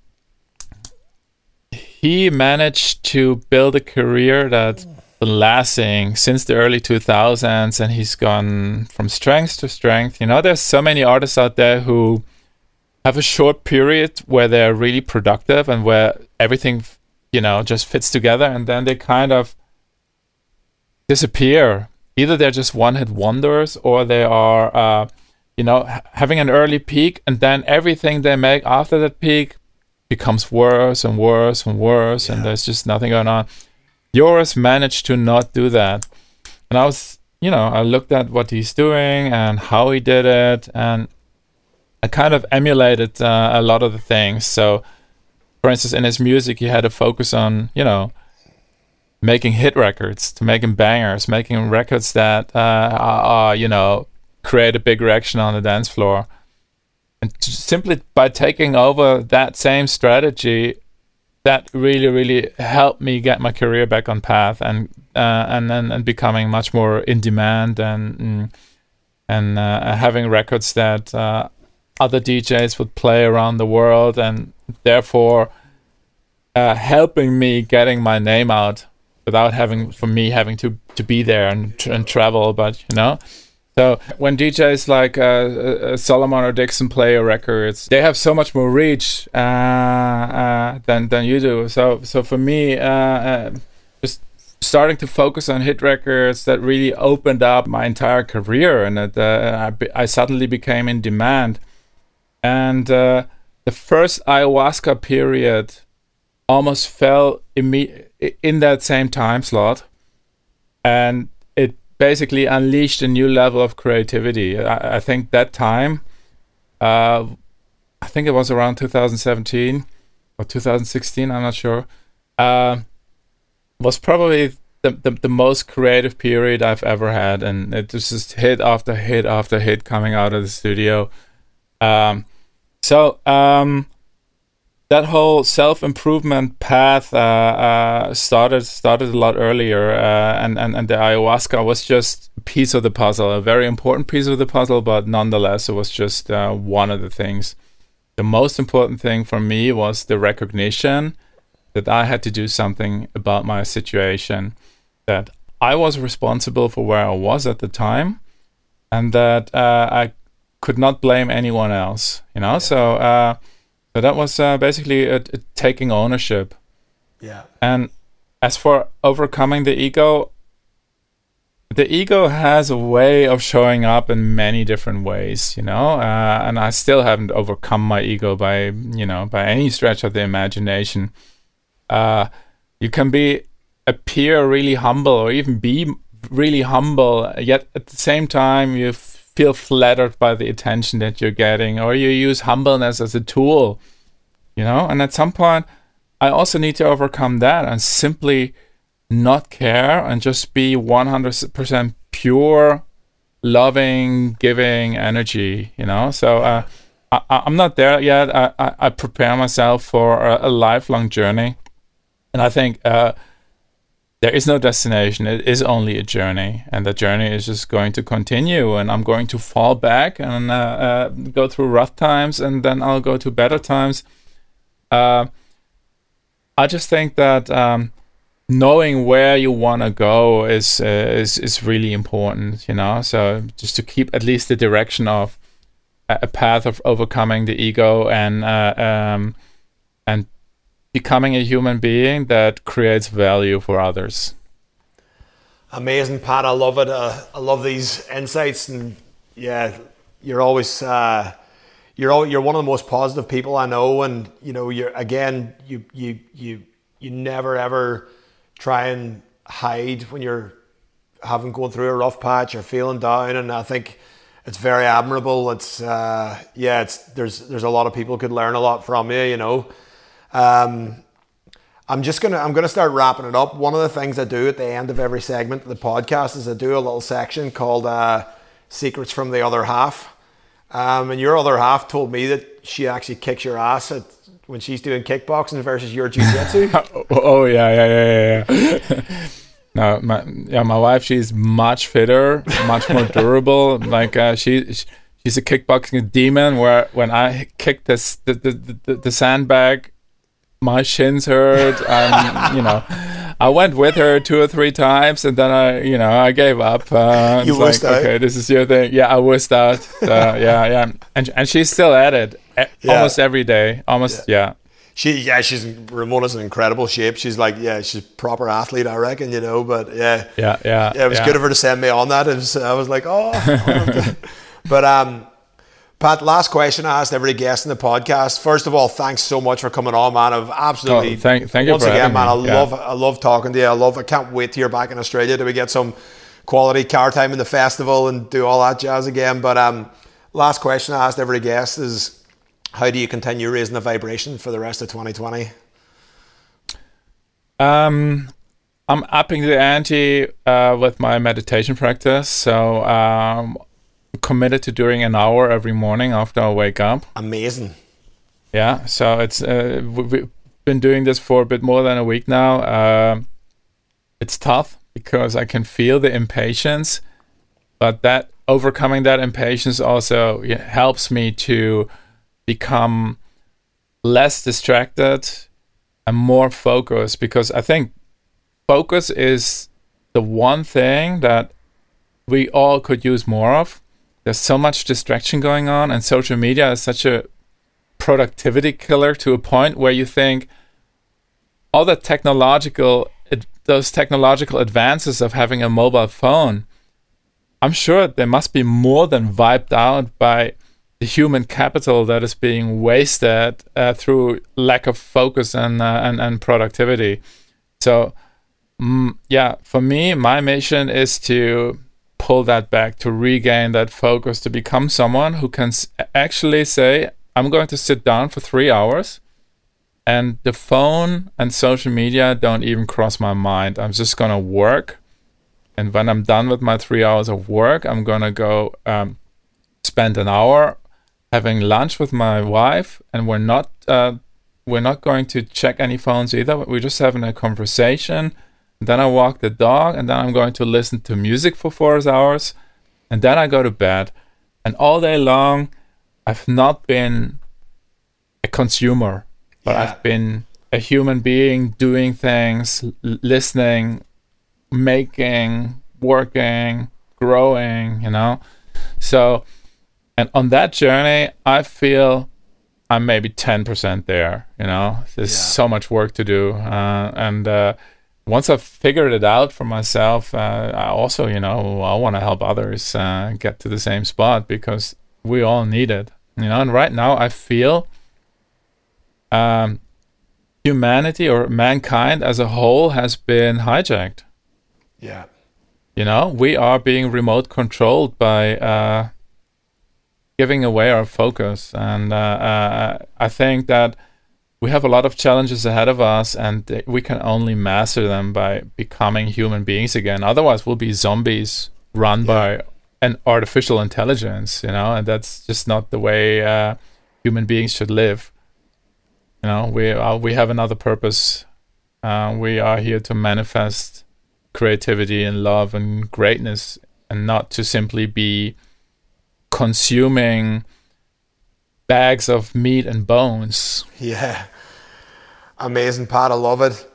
he managed to build a career that's been lasting since the early 2000s and he's gone from strength to strength. You know there's so many artists out there who have a short period where they're really productive and where everything you know just fits together and then they kind of disappear. Either they're just one hit wonders or they are uh, you know having an early peak and then everything they make after that peak becomes worse and worse and worse, yeah. and there's just nothing going on. Joris managed to not do that. And I was, you know, I looked at what he's doing and how he did it, and I kind of emulated uh, a lot of the things. So, for instance, in his music, he had to focus on, you know, making hit records, to making bangers, making records that, uh, are, you know, create a big reaction on the dance floor simply by taking over that same strategy that really really helped me get my career back on path and uh, and, and and becoming much more in demand and mm, and uh, having records that uh, other DJs would play around the world and therefore uh, helping me getting my name out without having for me having to to be there and and travel but you know so when DJs like uh, uh, Solomun or Dixon play your records, they have so much more reach uh, uh, than than you do. So so for me, uh, uh, just starting to focus on hit records that really opened up my entire career, and I, I suddenly became in demand. And the first ayahuasca period almost fell imme- in that same time slot, and basically unleashed a new level of creativity. I, I think that time, uh, I think it was around 2017 or 2016, I'm not sure, uh, was probably the, the, the, most creative period I've ever had. And it was just hit after hit after hit coming out of the studio. Um, so um, that whole self improvement path uh, uh, started started a lot earlier, uh, and, and and the ayahuasca was just a piece of the puzzle, a very important piece of the puzzle, but nonetheless, it was just uh, one of the things. The most important thing for me was the recognition that I had to do something about my situation, that I was responsible for where I was at the time, and that uh, I could not blame anyone else. You know, yeah. so uh, so that was uh, basically a, a taking ownership. Yeah. And as for overcoming the ego, the ego has a way of showing up in many different ways, you know, uh, and I still haven't overcome my ego by, you know, by any stretch of the imagination. Uh, you can be appear really humble or even be really humble, yet at the same time you feel flattered by the attention that you're getting, or you use humbleness as a tool, you know. And at some point, I also need to overcome that and simply not care and just be 100% pure, loving, giving energy, you know. So uh, I, am not there yet. I, I, I, prepare myself for a, a, lifelong journey. And I think uh, there is no destination. It is only a journey, and the journey is just going to continue. And I'm going to fall back and uh, uh, go through rough times, and then I'll go to better times. Uh, I just think that um, knowing where you want to go is uh, is is really important. You know, so just to keep at least the direction of a path of overcoming the ego and uh, um, and becoming a human being that creates value for others. Amazing, Pat. I love it. Uh, I love these insights, and yeah, you're always uh, you're all, you're one of the most positive people I know, and you know you're again you you you you never ever try and hide when you're having going through a rough patch or feeling down, and I think it's very admirable. It's uh, yeah, it's there's there's a lot of people could learn a lot from you, you know. Um, I'm just gonna I'm gonna start wrapping it up. One of the things I do at the end of every segment of the podcast is I do a little section called uh, "Secrets from the Other Half." Um, and your other half told me that she actually kicks your ass at, when she's doing kickboxing versus your jiu-jitsu. oh yeah, yeah, yeah, yeah. no, my yeah, my wife she's much fitter, much more durable. like uh, she, she's a kickboxing demon. Where when I kick this the the, the, the sandbag my shins hurt. and you know, I went with her two or three times, and then I, you know, I gave up. Uh, you like, out. Okay, this is your thing. Yeah, I wussed out. Uh, yeah, yeah, and and she's still at it yeah. almost every day. Almost, yeah. yeah. She, yeah, she's Ramona's in incredible shape. She's like, yeah, she's proper athlete, I reckon, you know. But yeah, yeah, yeah. yeah it was good of her to send me on that. Was, I was like, oh, but um, Pat, last question I asked every guest in the podcast. First of all, thanks so much for coming on, man. I've absolutely oh, thank, thank once you again, man. I yeah. love I love talking to you. I love I can't wait to hear back in Australia. Do we get some quality car time in the festival and do all that jazz again? But um, last question I asked every guest is how do you continue raising the vibration for the rest of 2020? Um, I'm upping the ante uh, with my meditation practice. So um, committed to doing an hour every morning after I wake up. Amazing. Yeah, so it's uh, we've been doing this for a bit more than a week now. Uh, it's tough because I can feel the impatience, but that overcoming that impatience also helps me to become less distracted and more focused because I think focus is the one thing that we all could use more of there's so much distraction going on, and social media is such a productivity killer to a point where you think all the technological those technological advances of having a mobile phone i'm sure they must be more than wiped out by the human capital that is being wasted uh, through lack of focus and, uh, and and productivity. So mm, yeah for me my mission is to pull that back, to regain that focus, to become someone who can actually say, I'm going to sit down for three hours and the phone and social media don't even cross my mind. I'm just going to work. And when I'm done with my three hours of work, I'm going to go um, spend an hour having lunch with my wife, and we're not uh, we're not going to check any phones either. We're just having a conversation. Then I walk the dog, and then I'm going to listen to music for four hours, and then I go to bed. And all day long, I've not been a consumer, but yeah. I've been a human being doing things, l- listening, making, working, growing, you know. So, and on that journey, I feel I'm maybe 10% there, you know. There's yeah. so much work to do. Uh, and uh, once I've figured it out for myself, uh, I also, you know, I want to help others uh, get to the same spot because we all need it, you know. And right now, I feel um, humanity or mankind as a whole has been hijacked. Yeah. You know, we are being remote controlled by uh, giving away our focus. And uh, uh, I think that we have a lot of challenges ahead of us, and we can only master them by becoming human beings again. Otherwise, we'll be zombies run yeah. by an artificial intelligence, you know, and that's just not the way uh, human beings should live. You know, we are, we have another purpose. Uh, we are here to manifest creativity and love and greatness and not to simply be consuming bags of meat and bones. Yeah. Amazing, Pat. I love it.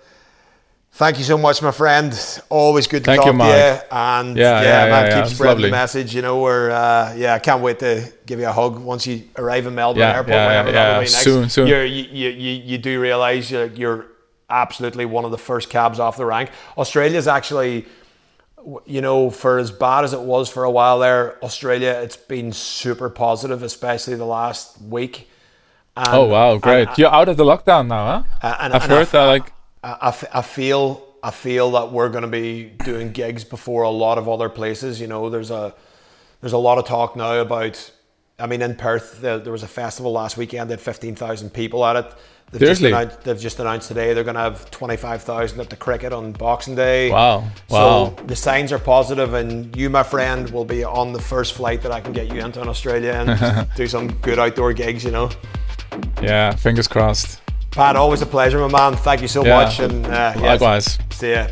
Thank you so much, my friend. Always good to Thank talk you, to you. And yeah, yeah, yeah man, yeah, keep spreading the message. You know, we're uh, yeah, I can't wait to give you a hug once you arrive in Melbourne yeah, Airport. Yeah, whenever yeah, yeah. soon, soon. You're, you, you, you do realize you're, you're absolutely one of the first cabs off the rank. Australia's actually, you know, for as bad as it was for a while there, Australia, it's been super positive, especially the last week. And, oh wow, great! And, You're out of the lockdown now, huh? Uh, and, I've heard that. Like, I, I feel, I feel that we're going to be doing gigs before a lot of other places. You know, there's a, there's a lot of talk now about. I mean, in Perth, there, there was a festival last weekend that 15,000 people at it They've Seriously? just, announced, they've just announced today they're going to have 25,000 at the cricket on Boxing Day. Wow. Wow. So the signs are positive, and you, my friend, will be on the first flight that I can get you into in Australia and do some good outdoor gigs, you know? Yeah, fingers crossed. Pat, always a pleasure, my man. Thank you so yeah. much. And uh, Likewise. See ya.